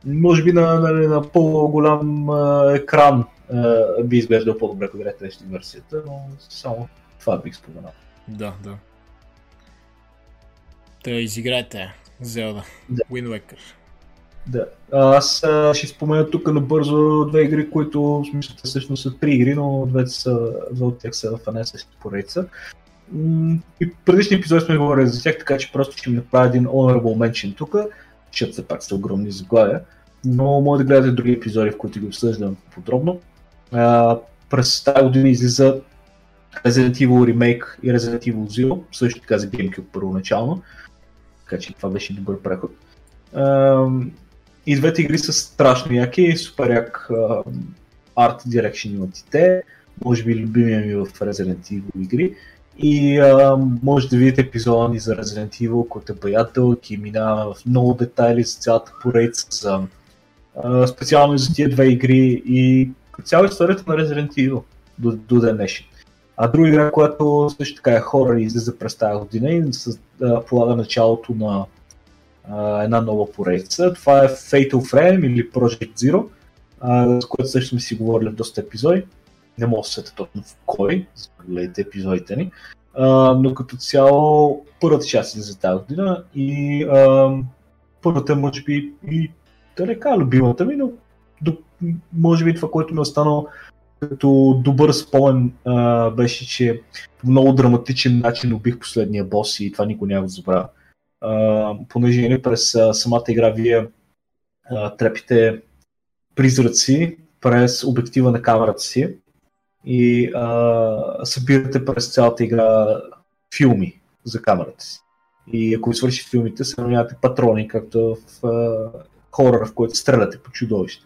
може би на, на, на по-голям а, екран а, би изглеждал по-добре, ако играете версията, но само това бих споменал. Да, да. Та изиграйте Zelda. Да. Wind Waker. Да. Аз а, ще спомена тук набързо две игри, които в смисъл всъщност са три игри, но двете са, две от тях са в една си поредица. И предишни епизоди сме говорили за тях, така че просто ще ми направя един honorable mention тук, защото все пак са огромни заглавия. Но може да гледате други епизоди, в които ги обсъждам подробно. А, през тази година излиза Resident Evil Remake и Resident Evil Zero, също така за GameCube първоначално, така че това беше добър преход. И двете игри са страшно яки, супер як Art Direction имат и те, може би любимия ми в Resident Evil игри. И а, може да видите епизода ни за Resident Evil, който е бая дълъг и минава в много детайли за цялата поредица, за, специално за тия две игри и цяла историята на Resident Evil до, до ден днешен. А друга игра, която също така е хора и излиза през тази година и с, полага началото на а, една нова поредица. Това е Fatal Frame или Project Zero, а, за което също сме си говорили доста епизоди. Не мога да се точно в кой, гледате епизодите ни. А, но като цяло първата част е за тази година и а, първата може би и да любимата ми, но до, може би това, което ми е останало като добър спомен а, беше, че по много драматичен начин убих последния бос и това никой няма да забравя. понеже нали, през а, самата игра вие а, трепите призраци през обектива на камерата си и а, събирате през цялата игра филми за камерата си. И ако свърши филмите, се наминявате патрони, както в хорър, в който стреляте по чудовище.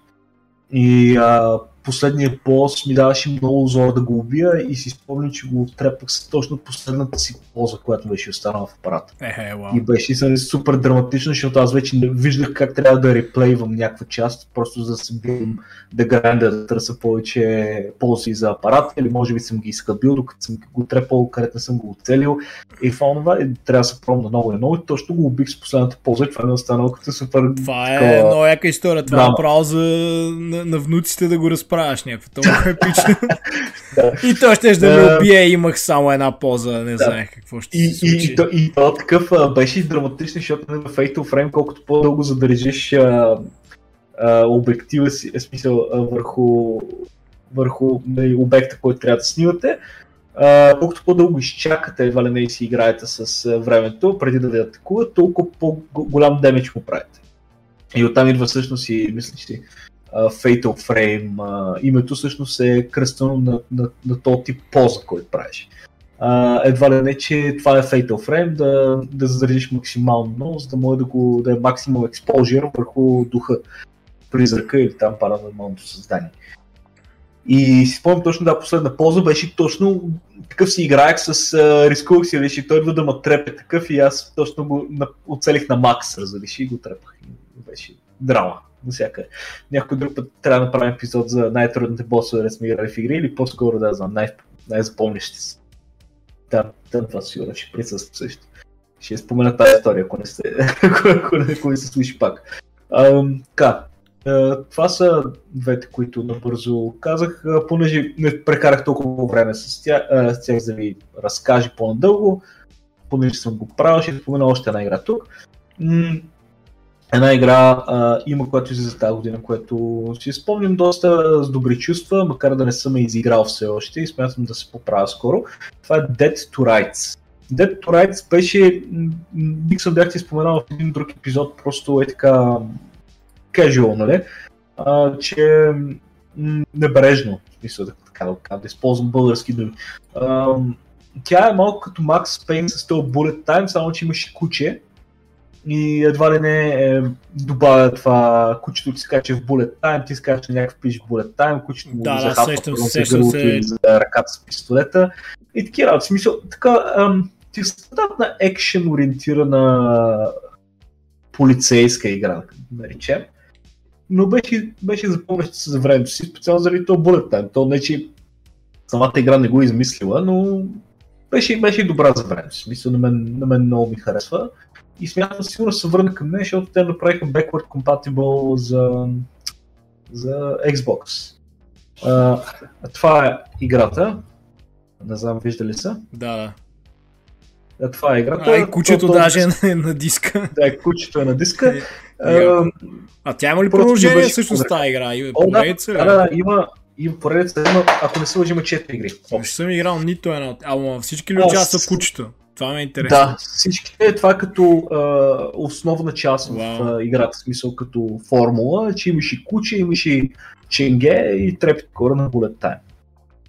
И а, последният бос ми даваше много зор да го убия и си спомням, че го трепах с точно последната си поза, която беше останала в апарата. Е, е, И беше нали, супер драматично, защото аз вече не виждах как трябва да реплейвам някаква част, просто за да се бидам да гранда, да търся повече ползи за апарата, или може би съм ги изхъбил, докато съм го трепал, където не съм го оцелил. И това това и трябва да се пробвам много и много. И точно го убих с последната полза и това ми е останало като супер. Това е такова... много яка история. Това е право за на, на внуците да го разправяш някакво. Това е епично. И той ще да ме убие, имах само една поза, не знаех какво ще и, се случи. И, и, то, и то такъв а, беше драматичен, защото в Fatal Frame, колкото по-дълго задържиш а, а, обектива си, е смисъл а, върху, върху нали, обекта, който трябва да снимате, а, колкото по-дълго изчакате, едва ли не си играете с времето, преди да ви атакуват, толкова по-голям демидж му правите. И оттам идва всъщност и мисля, че Fatal Frame. Uh, името всъщност е кръстено на, на, на този тип поза, който правиш. Uh, едва ли не, че това е Fatal Frame, да, да задържиш максимално, за да може да, го, да е максимум експожир върху духа, призрака или там паранормалното създание. И си спомням точно, да, последна полза беше точно такъв си играех с uh, рискувах си, реши, той идва да ме трепе такъв и аз точно го на, оцелих на макс, разбираш, и го трепах. Беше драма навсякъде. Някой друг път трябва да направим епизод за най-трудните босове да сме играли в игри или по-скоро да знам, най- най-запомнящи се. Да, да, това сигурно ще присъства също. Ще спомена тази история, ако не, сте, ако не, ако не се слуши пак. така, това са двете, които набързо казах, понеже не прекарах толкова време с тях, с тях за да ви разкажа по-надълго, понеже съм го правил, ще спомена още една игра тук една игра а, има, която излиза тази година, което си спомням доста с добри чувства, макар да не съм изиграл все още и смятам да се поправя скоро. Това е Dead to Rights. Dead to Rights беше, бих съм бях ти споменал в един друг епизод, просто е така casual, нали? А, че небрежно, в да, така да, да използвам български думи. А, тя е малко като Max Payne с Bullet Time, само че имаше куче, и едва ли не е, добавя това кучето ти скача в Bullet Time, ти скача някакъв пиш в Bullet Time, кучето му да, захапва да, сещам, се. за ръката с пистолета и такива работи. Смисъл, така, ам, ти стандартна екшен ориентирана полицейска игра, да наречем. Но беше, беше запомняща се за времето си, специално заради това Bullet Time. То не, че самата игра не го е измислила, но беше, беше добра за времето си. Мисля, на мен, на мен много ми харесва и смятам сигурно се върна към нея, защото те направиха backward compatible за, за Xbox. А, това е играта. Не знам, виждали са? Да, да. А, това е играта. А, и кучето даже е на диска. Да, кучето е на диска. а, а тя има ли продължение всъщност тази игра? О, да, да, да, има, има поредица, има, ако не се лъжи, има 4 игри. Не съм играл нито една. Ама всички ли участват кучето? Това ме е интересно. Да, всичките това като а, основна част wow. в а, играта, смисъл като формула, че имаш и куче, имаш и ченге и трепет кора на Bullet Time.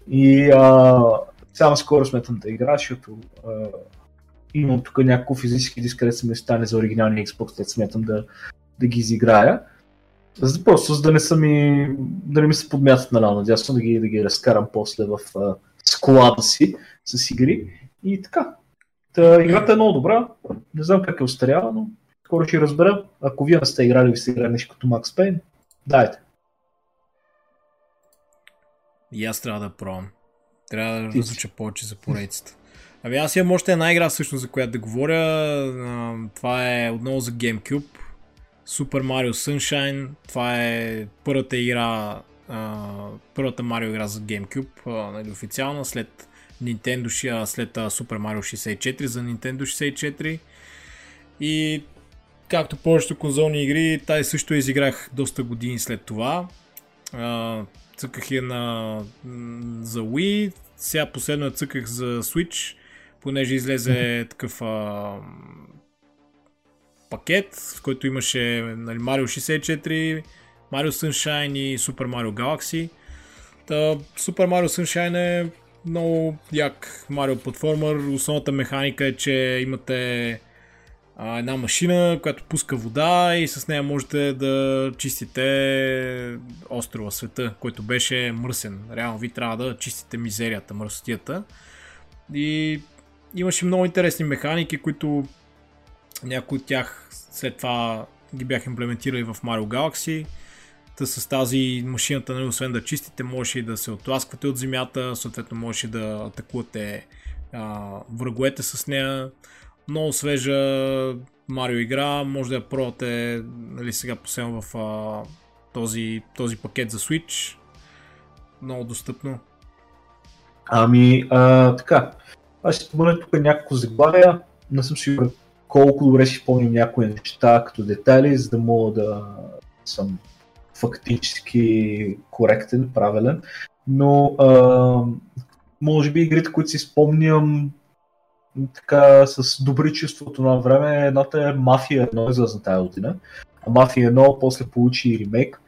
И а, само скоро сметам да игра, защото а, имам тук няколко физически диск, където се ми стане за оригиналния Xbox, където сметам да, да ги изиграя. За, просто за да не са ми, да не ми се подмятат наляво надясно, да ги, да ги разкарам после в а, склада си с игри. И така. Та, играта е много добра. Не знам как е устаряла, но скоро ще разбера. Ако вие не сте играли и сте играли нещо като Max Payne, дайте. И аз трябва да пробвам. Трябва да разуча повече за поредицата. Ами аз имам още една игра всъщност за която да говоря. Това е отново за GameCube. Super Mario Sunshine. Това е първата игра, първата Mario игра за GameCube, нали, официална след Nintendo, след Super Mario 64 за Nintendo 64. И както повечето конзолни игри, тази също изиграх доста години след това. Цъках я на, за Wii, сега последно я цъках за Switch, понеже излезе такъв а, пакет, в който имаше нали, Mario 64, Mario Sunshine и Super Mario Galaxy. Та, Super Mario Sunshine е много як Mario платформер. Основната механика е, че имате а, една машина, която пуска вода и с нея можете да чистите острова света, който беше мръсен. Реално ви трябва да чистите мизерията, мръсотията. И имаше много интересни механики, които някои от тях след това ги бях имплементирали в Mario Galaxy. Та с тази машината, нали, освен да чистите, можеше и да се отласквате от земята, съответно можеше да атакувате а, враговете с нея. Много свежа Марио игра, може да я пробвате нали, сега последно в а, този, този пакет за Switch. Много достъпно. Ами, а, така. Аз ще спомена тук няколко заглавия. Не съм сигурен колко добре си спомням някои неща като детайли, за да мога да съм фактически коректен, правилен. Но а, може би игрите, които си спомням така с добри чувството на време, едната е Мафия 1 излезна тази година. А Мафия 1 после получи и ремейк.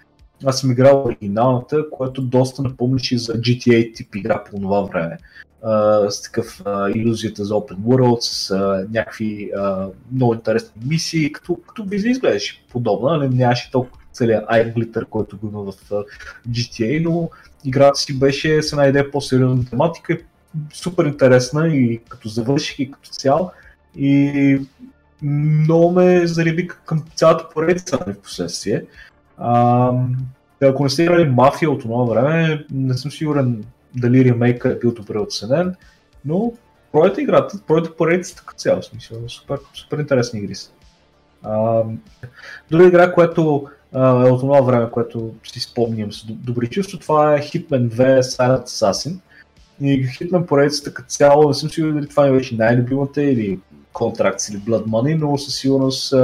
Аз съм играл оригиналната, което доста напомняше за GTA тип игра по това време а, с такъв а, иллюзията за Open World, с а, някакви а, много интересни мисии, като, като би изглеждаше подобна, нали? нямаше толкова целият iGlitter, който го има в GTA, но играта си беше с една идея по-сериозна тематика, супер интересна и като завърших и като цял. И много ме зареби към цялата поредица в последствие. Ако не сте играли мафия от това време, не съм сигурен дали ремейка е бил добре оценен, но пройдете играта, пройдете поредицата като цяло, смисъл, супер, супер интересни игри са. друга игра, която е от това време, което си спомням с добри чувства, това е Hitman 2 Silent Assassin. И Hitman поредицата като цяло, не съм сигурен дали това ми беше най-любимата или Contracts или Blood Money, но със сигурност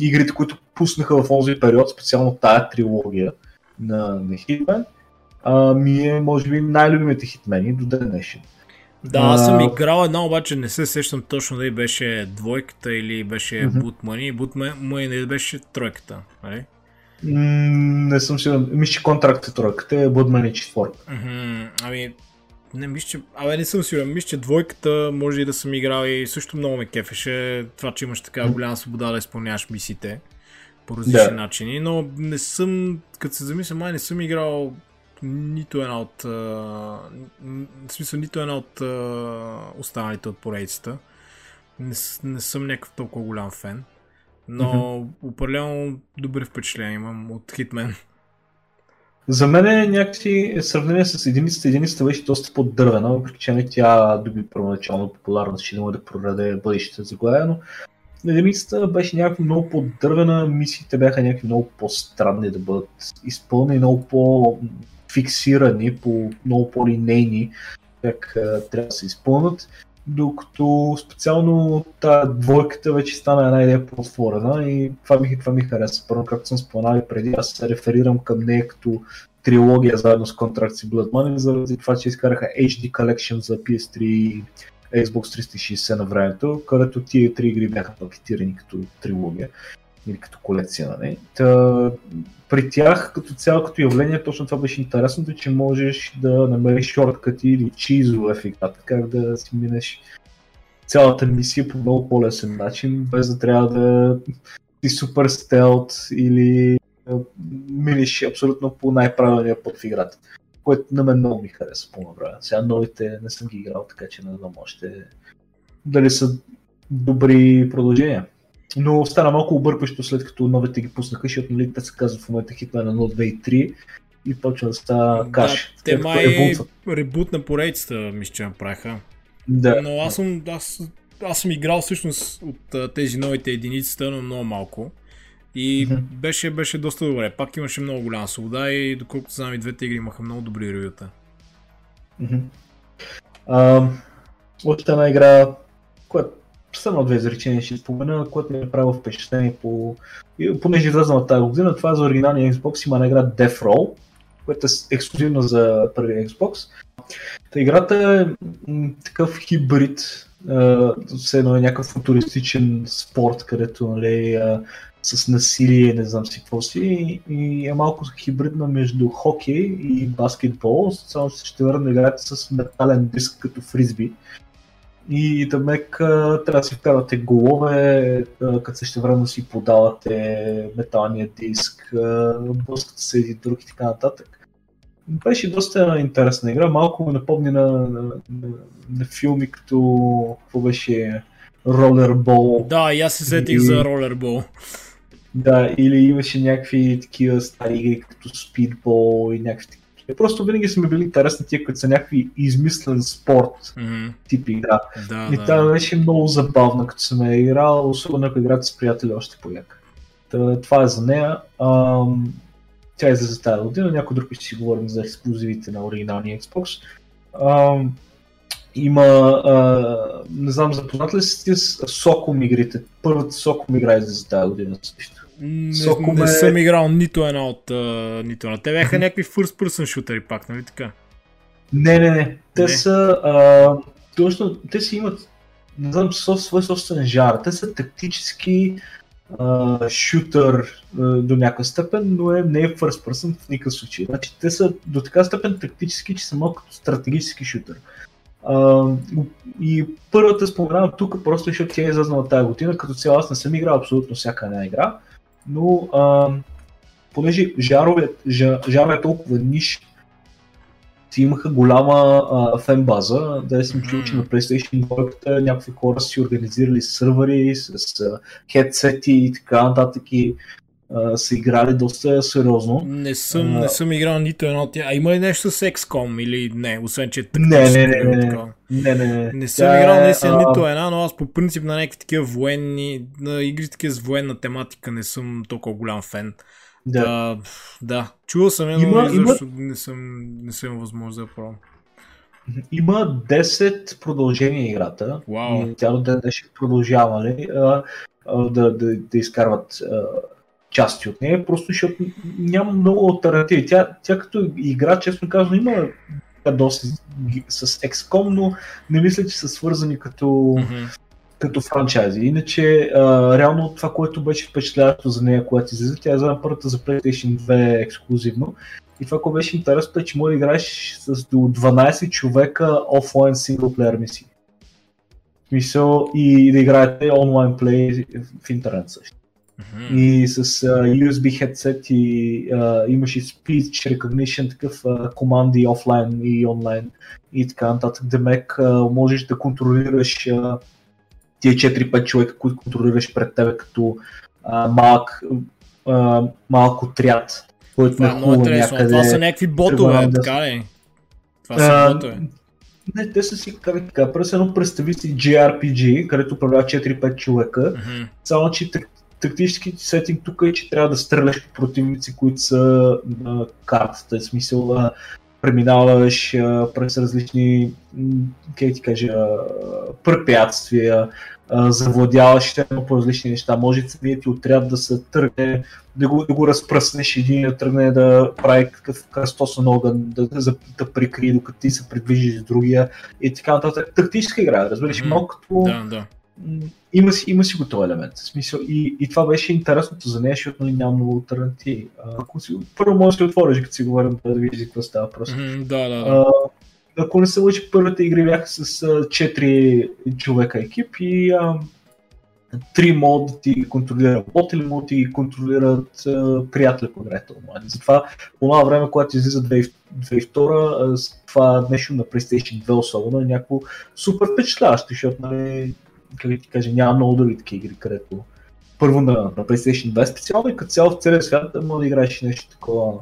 игрите, които пуснаха в този период, специално тая трилогия на, на Hitman, а, ми е, може би, най-любимите хитмени до ден днешен. Да, аз съм играл една, обаче не се сещам точно дали беше двойката или беше mm-hmm. Money. Boot Money беше тройката, нали? не съм сигурен. Мисля, че контракт е тройката, е Money четвърка. Mm-hmm. Ами, не мисля, че... Абе, не съм сигурен. Мисля, че двойката може и да съм играл и също много ме кефеше. Това, че имаш така голяма свобода да изпълняваш мисиите по различни да. начини, но не съм, като се замисля, май не съм играл нито една от. В смисъл, нито една от останалите от поредицата. Не, не съм някакъв толкова голям фен. Но mm-hmm. определено добри впечатления имам от Hitman. За мен е някакси сравнение с единицата. Единицата беше доста по-дървена, въпреки че не тя доби първоначално популярност, че да прораде бъдещето заглавия, но единицата беше някакво много по-дървена, мисиите бяха някакви много по-странни да бъдат изпълнени, много по фиксирани по много по-линейни, как а, трябва да се изпълнят, докато специално тази двойката вече стана една идея по-отворена и това ми, това ми хареса. Първо, както съм споменал преди, аз се реферирам към нея като трилогия заедно с Contracts и Blood Money, заради това, че изкараха HD Collection за PS3 и Xbox 360 на времето, където тия три игри бяха пакетирани като трилогия или като колекция. Нали? Та, при тях като цяло като явление точно това беше интересното, че можеш да намериш шорткати или чизове в играта, как да си минеш цялата мисия по много по-лесен начин, без да трябва да си супер стелт или минеш абсолютно по най-правилния път в играта. Което на мен много ми хареса по време. Сега новите не съм ги играл, така че не знам още дали са добри продължения. Но стана малко объркващо след като новите ги пуснаха, защото нали, те се казват в момента Hitman 1, 2 и 3 и почва да става каш. Да, те май ребут на поредицата, мисля, че направиха. Да. Но аз съм, аз, аз съм играл всъщност от тези новите единици, но много малко. И mm-hmm. беше, беше доста добре. Пак имаше много голяма свобода и доколкото знам и двете игри имаха много добри ревюта. Mm-hmm. Uh, още една игра, която само две изречения ще спомена, което ми е направило впечатление по... понеже излезна от тази година, това е за оригиналния Xbox има една игра Death Roll, която е ексклюзивна за първия Xbox. Та играта е м- такъв хибрид, все едно е някакъв футуристичен спорт, където нали, а, с насилие, не знам си какво си, и е малко хибридна между хокей и баскетбол, само ще върна играта с метален диск като фризби. И мек трябва да си вкарвате голове, като също време си подавате металния диск, блъскате се един друг и така нататък. Беше доста интересна игра, малко ме напомни на, на, на, на филми като какво беше Rollerball. Да, и аз се сетих и... за Rollerball. Да, или имаше някакви такива стари игри като Speedball и някакви такива. Просто винаги са ми били интересни тия, които са някакви измислен спорт mm-hmm. тип игра. Да, и да. това беше много забавна, като съм я играл, особено ако играта с приятели още по-яка. Това е за нея. Ам, тя е за тази година, някой друг ще си говорим за ексклюзивите на оригиналния Xbox. Ам, има, а, не знам, запознат ли сте с Socom игрите? Първата Socom игра е за тази година също. Не, Socom не е- съм играл нито една от а, нито една. Те бяха някакви first person шутери пак, нали така? Не, не, не. Те Не. са, а, точно, те си имат, не знам, со- свой собствен жар. Те са тактически а, шутър а, до някаква степен, но е, не е first person в никакъв случай. Значи, те са до така степен тактически, че са малко като стратегически шутър. А, и първата споменавам тук, просто защото тя е излезнала тази година. Като цяло аз не съм играл абсолютно всяка една игра, но а, понеже жарове, жа, жарове е толкова ниш, си имаха голяма а, фен база, да съм чул, че на PlayStation 2 някакви хора си организирали сървъри с а, хедсети и така нататък. И а, са играли доста сериозно. Не съм, А. не съм играл нито едно от тях. А има ли нещо с XCOM или не, освен че е Не, не, не, не, не. Не, не, не. Съм Тя играл е, наистина а, нито една, но аз по принцип на някакви такива военни, на игри такива с военна тематика не съм толкова голям фен. Да. Да, да. чувал съм я, но Има- има- не съм, не съм възможност да пробвам. Има 10 продължения играта. Вау. И тя до ден днешен продължава нали, а, а, да, да, да изкарват а, части от нея, просто защото няма много альтернативи. Тя, тя като игра, честно казано, има доста ги- с XCOM, но не мисля, че са свързани като, Мгм. като франчайзи. Иначе, а, реално това, което беше впечатляващо за нея, когато излезе, тя е за първата за PlayStation 2 ексклюзивно. И това, което беше интересно, е, че може да играеш с до 12 човека офлайн синглплеер мисии. В Смисъл и да играете онлайн плей в интернет също. Мгм. И с uh, USB headset и uh, имаш и speech recognition, такъв uh, команди офлайн и онлайн и така нататък. Демек uh, можеш да контролираш uh, тия 4-5 човека, които контролираш пред тебе като uh, малък, uh, малък отряд, който Това е много нахува интересно. някъде. Това са някакви ботове, да- така ли? Това са А, ботове. Не, те са си как така, през едно представи си JRPG, където управлява 4-5 човека, Мгм. само че тактически сетинг тук е, че трябва да стреляш по противници, които са на картата. В смисъл, а, преминаваш а, през различни, как ти кажа, препятствия, а, завладяваш едно по различни неща. Може самият ти отряд да се тръгне, да го, да го разпръснеш един, да тръгне да прави какъв кръстосен огън, да, да, да, да прикрие, докато ти се придвижиш с другия и така нататък. Тактическа игра, разбираш, Мгм. малко като Да, да. Има си, има си го този елемент. В смисъл, и, и това беше интересното за нея, защото нали, няма много альтернативи. Ако си, първо може да отвориш, като си говорим, да видиш какво става просто. Мгм, Да, да, да. А, ако не се лъжи, първите игри бяха с а, 4 човека екип и а, три мода да ти контролира бот или могат да ти контролират приятели по играта онлайн. Затова по това време, когато излиза 2002, това нещо на PlayStation 2 особено е някакво супер впечатляващо, защото нали, как ти кажа, няма много други такива игри, където първо на, на PlayStation 2 специално и като цяло в целия свят да може да играеш нещо такова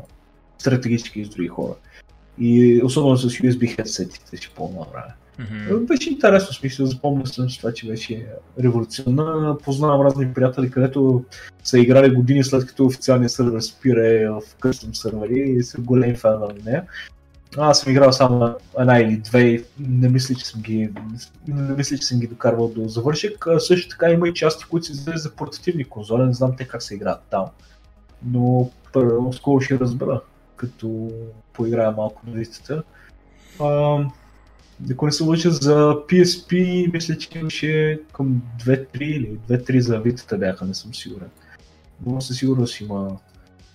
стратегически с други хора. И особено с USB headsetите ще по време. Mm-hmm. Беше интересно, смисъл, запомня съм с това, че беше революционна. Познавам разни приятели, където са играли години след като официалният сервер спира в къстъм сервери и са големи фен на нея. Аз съм играл само една или две не мисля, че съм ги, не мисля, че съм ги докарвал до завършек. Също така има и части, които се излезе за портативни конзоли, не знам те как се играят там. Но първо скоро ще разбера, като поиграя малко на листата. Ако не се лъжа за PSP, мисля, че имаше към 2-3 или 2-3 за витата бяха, не съм сигурен. Но със сигурност има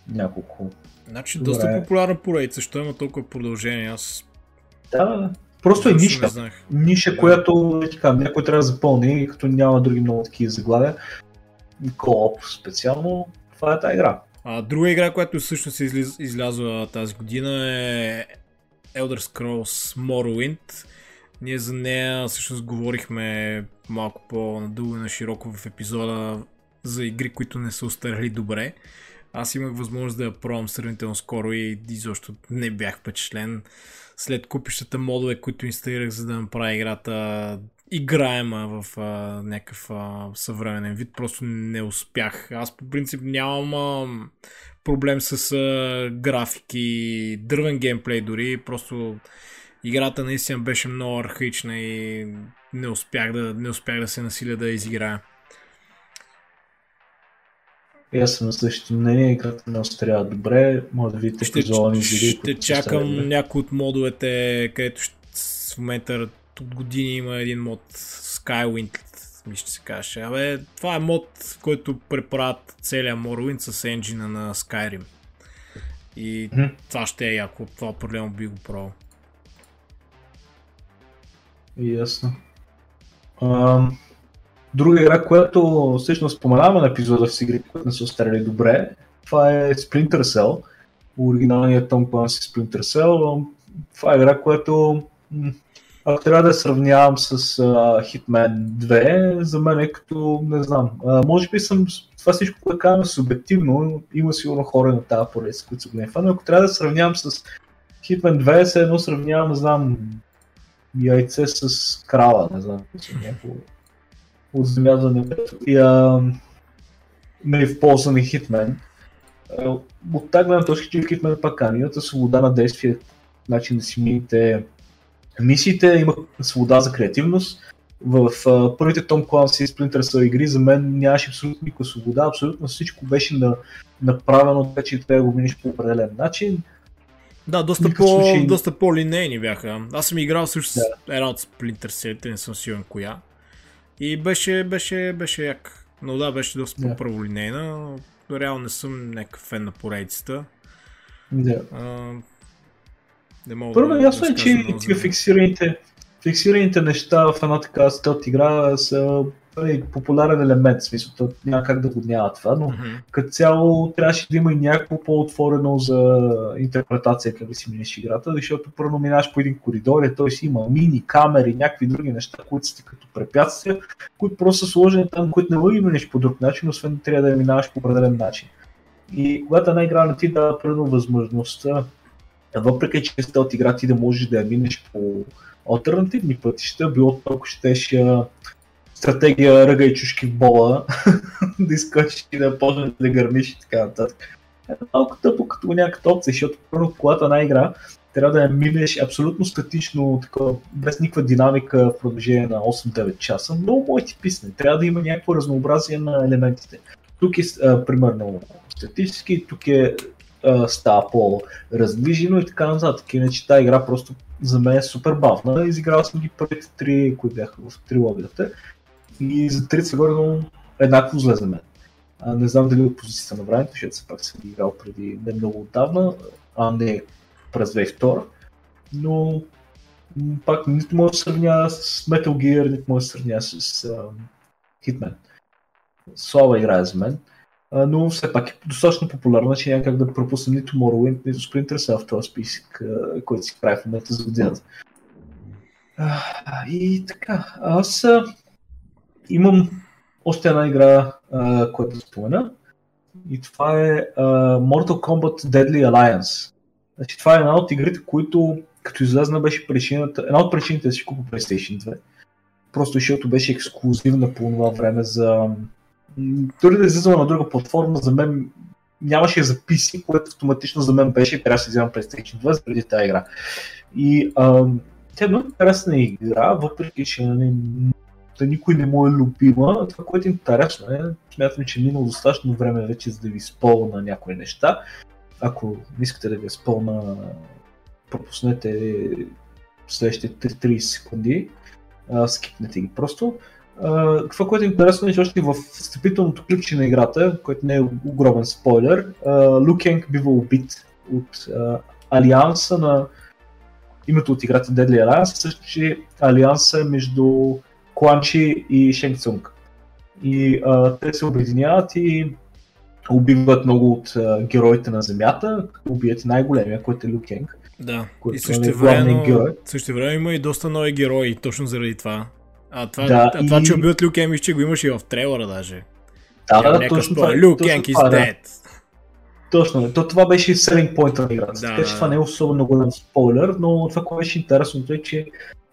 няколко. Значи Добре. доста популярна поредица, защо има толкова продължение, аз... Да, просто е ниша. Ниша, да. която е така, някой трябва да запълни, като няма други много такива заглавия. Кооп специално, това е тази игра. А, друга игра, която всъщност е излез, излязла тази година е Elder Scrolls Morrowind. Ние за нея всъщност говорихме малко по-надълго и на широко в епизода за игри, които не са устарели добре. Аз имах възможност да я пробвам сравнително скоро и изобщо не бях впечатлен. След купищата модове, които инсталирах, за да направя играта играема в а, някакъв а, съвременен вид, просто не успях. Аз по принцип нямам а, проблем с а, графики, дървен геймплей дори, просто играта наистина беше много архаична и не успях да, не успях да се насиля да изиграя. И аз съм на същото мнение, играта не остарява добре, може да видите ще, ще, ще чакам някои от модовете, където ще, в момента от години има един мод Skywind, ми ще се каже. Абе, това е мод, който преправят целият Morrowind с енджина на Skyrim. И mm-hmm. това ще е яко, това определено би го пробвал. Ясно. А, друга игра, която всъщност споменаваме на епизода в игри, които не са остарели добре, това е Splinter Cell. Оригиналният Tom Clancy Splinter Cell. Това е игра, която ако трябва да сравнявам с uh, Hitman 2, за мен е като, не знам, uh, може би съм, това всичко, което казвам субективно, има сигурно хора на тази поредица, които са големи фани, ако трябва да сравнявам с Hitman 2, се едно сравнявам, не знам, яйце с крава, не знам, някакво от земя за небето. И а, нали, в полза на Hitman. От тази гледна точка, че в Hitman пак канината свобода на действие, начин да си мините мисиите, има свобода за креативност. В uh, първите Том Clancy и Splinter Cell игри за мен нямаше абсолютно никаква свобода, абсолютно всичко беше на, направено така, че трябва да го миниш по определен начин. Да, доста, по, случай... доста по-линейни бяха. Аз съм играл също да. с една от Splinter Cell, не съм сигурен коя. И беше, беше, беше як. Но да, беше доста да. по-праволинейна. Реално не съм някакъв фен на поредицата. Да. А, не мога Първо, да ясно е, че фиксираните, фиксираните неща в една така стелт игра са нали, популярен елемент, в смисъл, няма как да го няма това, но mm-hmm. като цяло трябваше да има и някакво по-отворено за интерпретация, как да си минеш играта, защото първо минаш по един коридор и той си има мини, камери, някакви други неща, които са като препятствия, които просто са сложени там, които не мога да минеш по друг начин, освен трябва да я минаваш по определен начин. И когато една игра не ти дава предно възможността въпреки че от игра ти да можеш да я минеш по альтернативни пътища, било толкова щеш стратегия ръга и чушки в бола, да искаш и да почнеш да гърмиш и така нататък. Е малко тъпо като някаква опция, защото първо когато една игра трябва да я минеш абсолютно статично, такова, без никаква динамика в продължение на 8-9 часа. Много може ти писне. Трябва да има някакво разнообразие на елементите. Тук е, а, примерно, статически, тук е става по-раздвижено и така нататък. Иначе тази игра просто за мен е супер бавна. Изиграл съм ги първите три, които бяха в трилогията. И за 30 горе еднакво зле за мен. А, не знам дали от позицията на времето, защото все пак съм играл преди не много отдавна, а не през 2002. Но пак нито може да сравня с Metal Gear, нито може да сравня с uh, Hitman. слаба игра за мен, а, но все пак е достатъчно популярна, че няма как да пропусна нито Morrowind, нито Splinter Cell в този списък, който си прави в момента за годината. И така, аз а, имам още една игра, която спомена. И това е а, Mortal Kombat Deadly Alliance. Значи, това е една от игрите, които като излезна беше причината, една от причините да си купа PlayStation 2. Просто защото беше ексклюзивна по това време за... Дори да излизала на друга платформа, за мен нямаше записи, което автоматично за мен беше, трябва да си вземам PlayStation 2 преди тази игра. И а, тя е много интересна игра, въпреки че нали, да никой не му е любима. Това, което е интересно е, смятам, че е минало достатъчно време вече за да ви спълна някои неща. Ако искате да ви спълна, пропуснете следващите 30 секунди, а, скипнете ги просто. Uh, това, което е интересно е, че още в встъпителното клипче на играта, което не е огромен спойлер, uh, бива убит от uh, Алианса на името от играта Deadly Alliance, също че Алианса е между Кланчи и Шенг И а, те се обединяват и убиват много от а, героите на Земята, убият най-големия, който е Люкенг. Да, и също е време, също време има и доста нови герои, точно заради това. А това, да, а това и... че убиват Люкенг, че го имаше и в трейлера даже. Да, да, точно това. Люкенг is да. dead. Точно, то това беше selling point на играта. Да, така че това не е особено голям спойлер, но това, което беше интересното е, че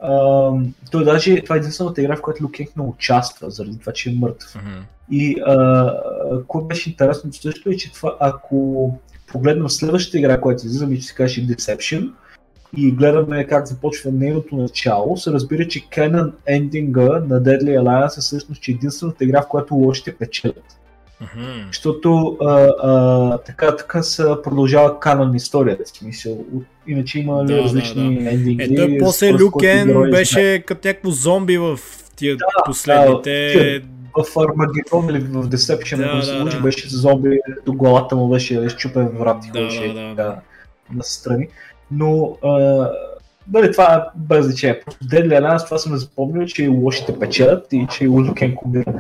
Uh, той даже, това е единствената игра, в която Люкенг не участва, заради това, че е мъртв. Uh-huh. И uh, което беше интересно също е, че това, ако погледнем следващата игра, която излиза, че се каже Deception, и гледаме как започва нейното начало, се разбира, че Canon ендинга на Deadly Alliance е всъщност че единствената игра, в която лошите печелят. Mm-hmm. Защото а, а, така, така се продължава канон историята. Смисъл. Иначе има да, различни да, да. ендинги. Ето, после Люкен беше като някакво зомби в тия да, последните... Да, в Армагедон или в Deception, да, да, се случи, да. беше зомби, до главата му беше изчупен врат и да, ходеше да, да, да. настрани. Но а, дали това без значение. Просто Deadly Alliance това съм запомнил, че лошите печелят и че Лукен кубира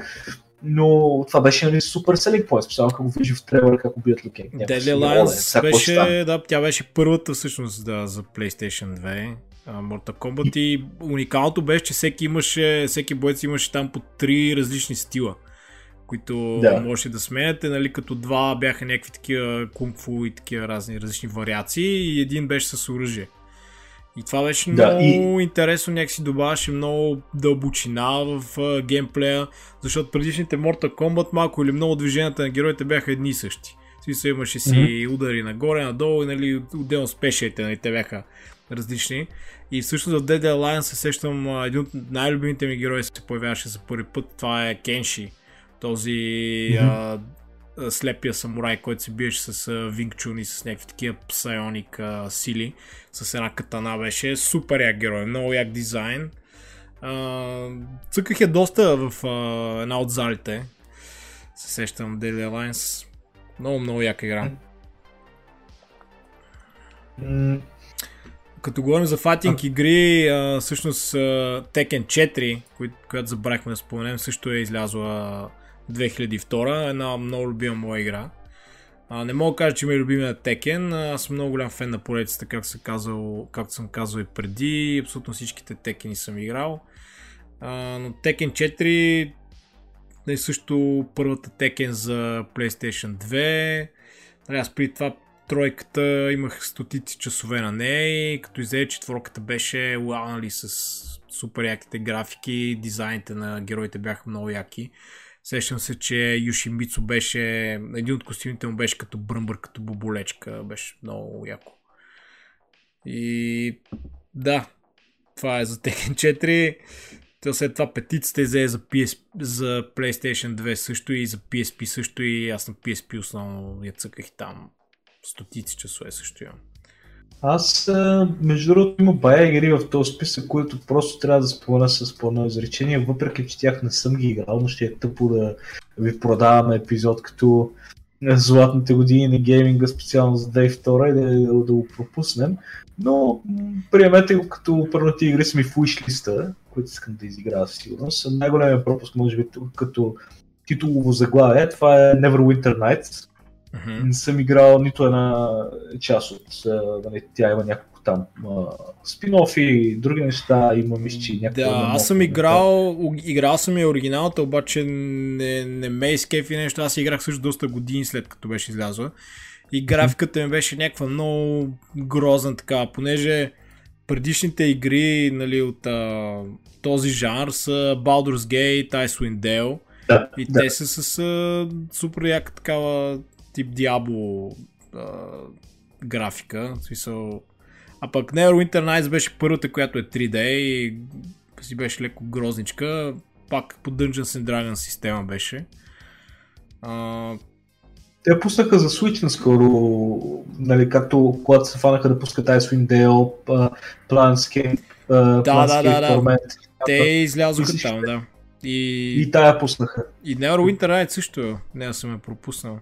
но това беше нали, супер селинг point, специално ако го вижда в трейлера как убият Люкен. Deadly Alliance беше, да, тя беше първата всъщност да, за PlayStation 2. Mortal Kombat и... уникалното беше, че всеки имаше, всеки боец имаше там по три различни стила които да. можеше да сменяте, нали, като два бяха някакви такива кунг-фу и такива разни различни вариации и един беше с оръжие. И това беше да, много и... интересно, някакси добавяше много дълбочина в uh, геймплея, защото предишните Mortal Kombat малко или много движенията на героите бяха едни и същи. Смисъл имаше си mm-hmm. удари нагоре, надолу и нали, отделно спешите, нали, те бяха различни. И всъщност в Dead Alliance се сещам, един от най-любимите ми герои се появяваше за първи път, това е Кенши. Този mm-hmm слепия самурай, който се биеше с Винг Чун и с някакви такива псайоник сили. С една катана беше супер як герой, много як дизайн. Цъках я доста в една от залите. Се сещам Daily Alliance. Много, много яка игра. Mm. Като говорим за фатинг игри, uh, всъщност uh, Tekken 4, която забрахме да споменем, също е излязла 2002, една много любима моя игра. А, не мога да кажа, че ми е любимия Текен. Аз съм много голям фен на поредицата, както, съм казал, както съм казал и преди. Абсолютно всичките Текени съм играл. А, но Текен 4 е също първата Текен за PlayStation 2. Нали, аз при това тройката имах стотици часове на нея и като излезе четворката беше уау, нали, с супер яките графики, дизайните на героите бяха много яки. Сещам се, че Юшимицу беше, един от костюмите му беше като бръмбър, като боболечка, беше много яко. И да, това е за Tekken 4. То след това петицата взе за, PS, за PlayStation 2 също и за PSP също и аз на PSP основно я цъках там стотици часове също имам. Аз, между другото, има бая игри в този списък, които просто трябва да спомена с пълно изречение, въпреки че тях не съм ги играл, но ще е тъпо да ви продаваме епизод като златните години на гейминга специално за Day 2 и да, да, да го пропуснем. Но приемете го като първите игри са ми в листа, които искам да изиграя сигурно. Съм най-големия пропуск, може би, като титулово заглавие. Това е Neverwinter Nights. Mm-hmm. Не съм играл нито една част от... Нали, тя има няколко там спин-офи, други неща, има мисчи, някакви... Да, аз съм играл, играл съм и оригиналата, обаче не, не ме изкефи нещо. Аз играх също доста години след като беше излязла. И графиката ми беше някаква много грозна така, понеже предишните игри нали, от а, този жанр са Baldur's Gate, Icewind Dale. Да, и да. те са с а, супер яка такава тип Diablo а, графика. В смисъл... А пък Neverwinter Nights беше първата, която е 3D и си беше леко грозничка. Пак по Dungeons and Dragons система беше. А, те пуснаха за Switch наскоро, нали, както когато се фанаха да пускат Icewind Dale, Planescape, да, Planescape да, да. Torment. те излязоха там, да. И, И тая пуснаха. и Neverwinter Nights също. Не, съм я пропуснал.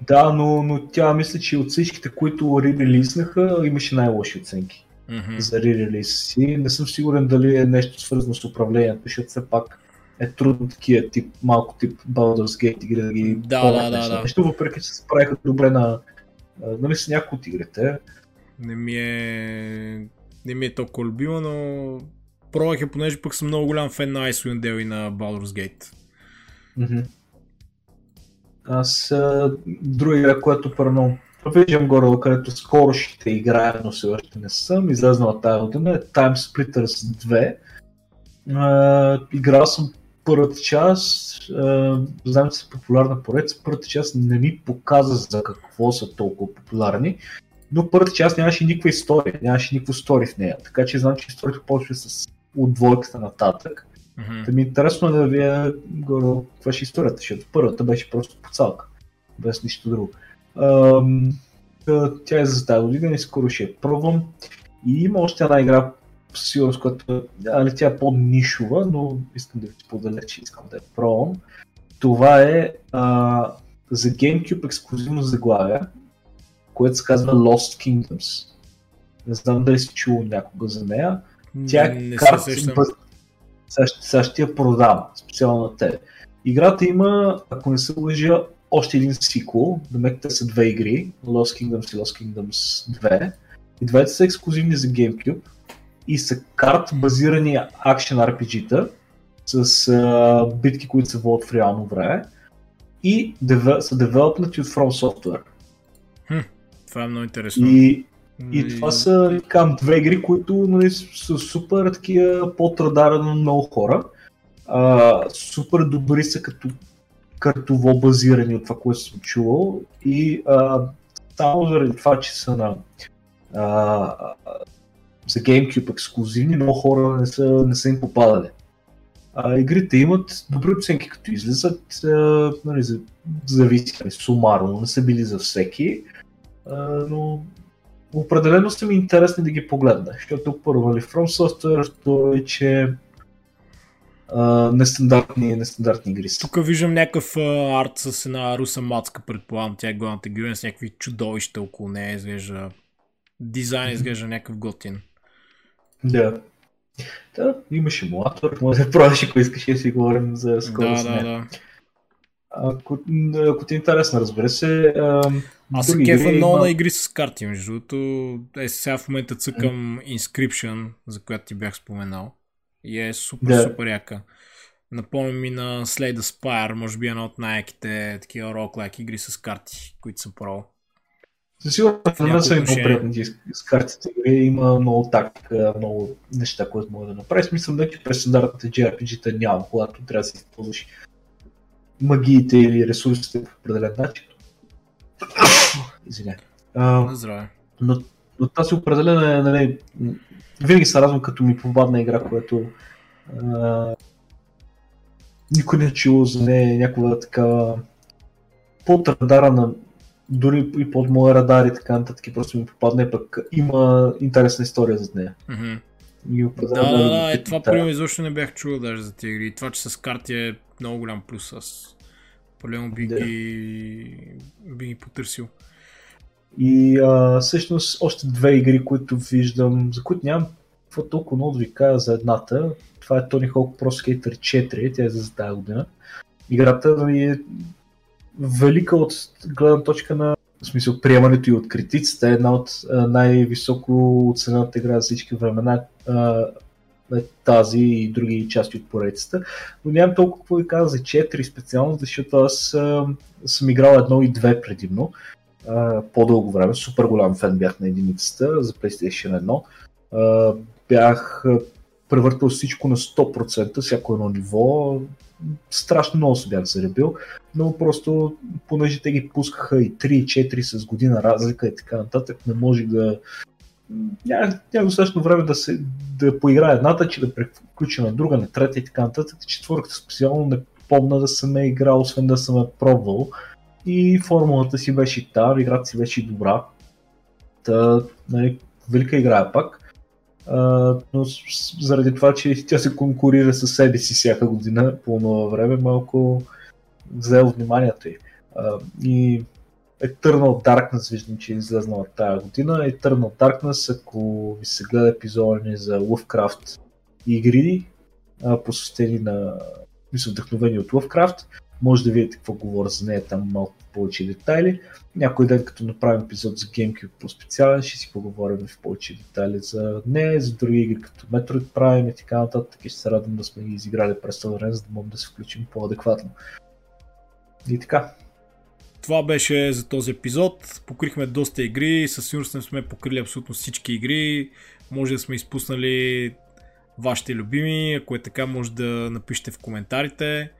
Да, но, но тя мисля, че от всичките, които ререлизнаха, имаше най-лоши оценки Мгм. за ререлиз си. Не съм сигурен дали е нещо свързано с управлението, защото все пак е трудно такива тип, малко тип Baldur's Gate игри да ги Да, да, да, да. Нещо, въпреки че се справиха добре на нали с някои от игрите. Не ми е... Не ми е толкова любима, но пробвах я, понеже пък съм много голям фен на Icewind Dale и на Baldur's Gate. Мгм. Аз а, друга игра, която първо виждам горе, където скоро ще играя, но все още не съм, излезнала тази година, е Time Splitters 2. А, играл съм първата част, а, знам, че са популярна поред, първата част не ми показа за какво са толкова популярни, но първата част нямаше никаква история, нямаше никаква стори в нея, така че знам, че историята почва с от двойката нататък. Мгм. Да ми е интересно да ви горе каква ще е историята, защото първата беше просто поцалка, без нищо друго. Ам, та, тя е за тази година и скоро ще я пробвам. И има още една игра, сигурност, която али, тя е по-нишова, но искам да ви споделя, че искам да я пробвам. Това е а, за GameCube ексклюзивно заглавие, което се казва Lost Kingdoms. Не знам дали си чул някога за нея. Тя не, е не карта, сещам. бъз... сега, ще- сега ще я продам, специално на те. Играта има, ако не се лъжа, още един сиквел, да те са две игри, Lost Kingdoms и Lost Kingdoms 2. И двете са ексклюзивни за GameCube и са карт базирани акшен RPG-та с а, битки, които се водят в реално време и деве, са девелопнати от From Software. Това е много интересно. И и Нали, това са към две игри, които нали, са супер такива под радара на много хора. А, супер добри са като картово базирани от това, което съм чувал. И а, само заради това, че са на а, за GameCube ексклюзивни, много хора не са, не са им попадали. А, игрите имат добри оценки като излизат, а, нали, за- зависи сумарно, не са били за всеки, а, но определено са ми интересни да ги погледна, защото първо нали, From Software, второ е, че а, нестандартни, нестандартни игри са. Тук виждам някакъв а, арт с една руса мацка, предполагам. Тя е главната героиня с някакви чудовища около нея. Изглежда... Дизайн изглежда някакъв готин. Да. Да, имаш емулатор, може да пробваш, ако искаш да си говорим за скоро Да, да, да. Ако, ако ти е интересно, разбира се. А, Аз се кефа много има- на игри с карти, между другото. Е, сега в момента цъкам Inscription, за която ти бях споменал. И е супер, Да. супер яка. Напомня ми на Slay the Spire, може би една от най-яките такива roguelike игри с карти, които съм пробвал. Със сигурност на мен са много приятни с, картите игри. Има много тактика, много неща, които могат да направиш. Мисля, да, че през стандартните JRPG-та няма, когато трябва да си използваш магиите или ресурсите по определен начин. Извиня. А, На здраве. но, но тази определена е, нали, винаги се радвам, като ми попадна игра, която а, никой не е чул за нея, някаква такава под радара на дори и под моя радар и така нататък, просто ми попадне, пък има интересна история за нея. Мгм. Да, да, да, ми е, това пита. примерно изобщо не бях чувал даже за тези игри. Това, че с карти е много голям плюс. Аз Определено би, Да. ги, би ги потърсил. И а, всъщност още две игри, които виждам, за които нямам какво толкова много да ви кажа за едната. Това е Tony Hawk Pro Skater 4, тя е за тази година. играта нали, е велика от гледна точка на в смисъл приемането и от критиците. Една от най-високо оценената игра за всички времена е тази и други части от поредицата. Но нямам толкова какво да кажа за 4 специално, защото аз а, съм играл едно и две предимно. А, по-дълго време. Супер голям фен бях на единицата за PlayStation 1. А, бях превъртал всичко на 100%, всяко едно ниво. Страшно много се бях заребил, но просто понеже те ги пускаха и 3-4 с година разлика и така нататък, не можех да, няма, няма достатъчно време да, се, да поиграе едната, че да преключи на друга, на трета и така нататък. Четвърката специално не помна да съм е играл, освен да съм е пробвал. И формулата си беше та, играта си беше добра. Та, нали, велика игра е пак. Uh, но заради това, че тя се конкурира с себе си всяка година по това време, малко взел вниманието й. Uh, и Eternal Darkness виждам, че е излезнала тази година. Eternal Darkness, ако ви се гледа епизода ни за Lovecraft игри, посветени на мисля, вдъхновени от Lovecraft, може да видите какво говоря за нея там малко повече детайли. Някой ден, като направим епизод за GameCube по-специален, ще си поговорим в повече детайли за нея, за други игри като Metroid Prime и така нататък. И ще се радвам да сме ги изиграли през това време, за да можем да се включим по-адекватно. И така, това беше за този епизод. Покрихме доста игри, със сигурност не сме покрили абсолютно всички игри. Може да сме изпуснали вашите любими, ако е така може да напишете в коментарите.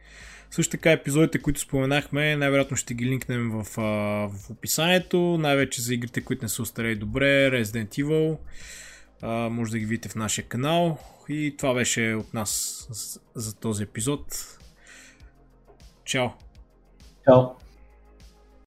Също така епизодите, които споменахме, най-вероятно ще ги линкнем в, в описанието, най-вече за игрите, които не са остарели добре, Resident Evil. А, може да ги видите в нашия канал. И това беше от нас за този епизод. Чао! Чао!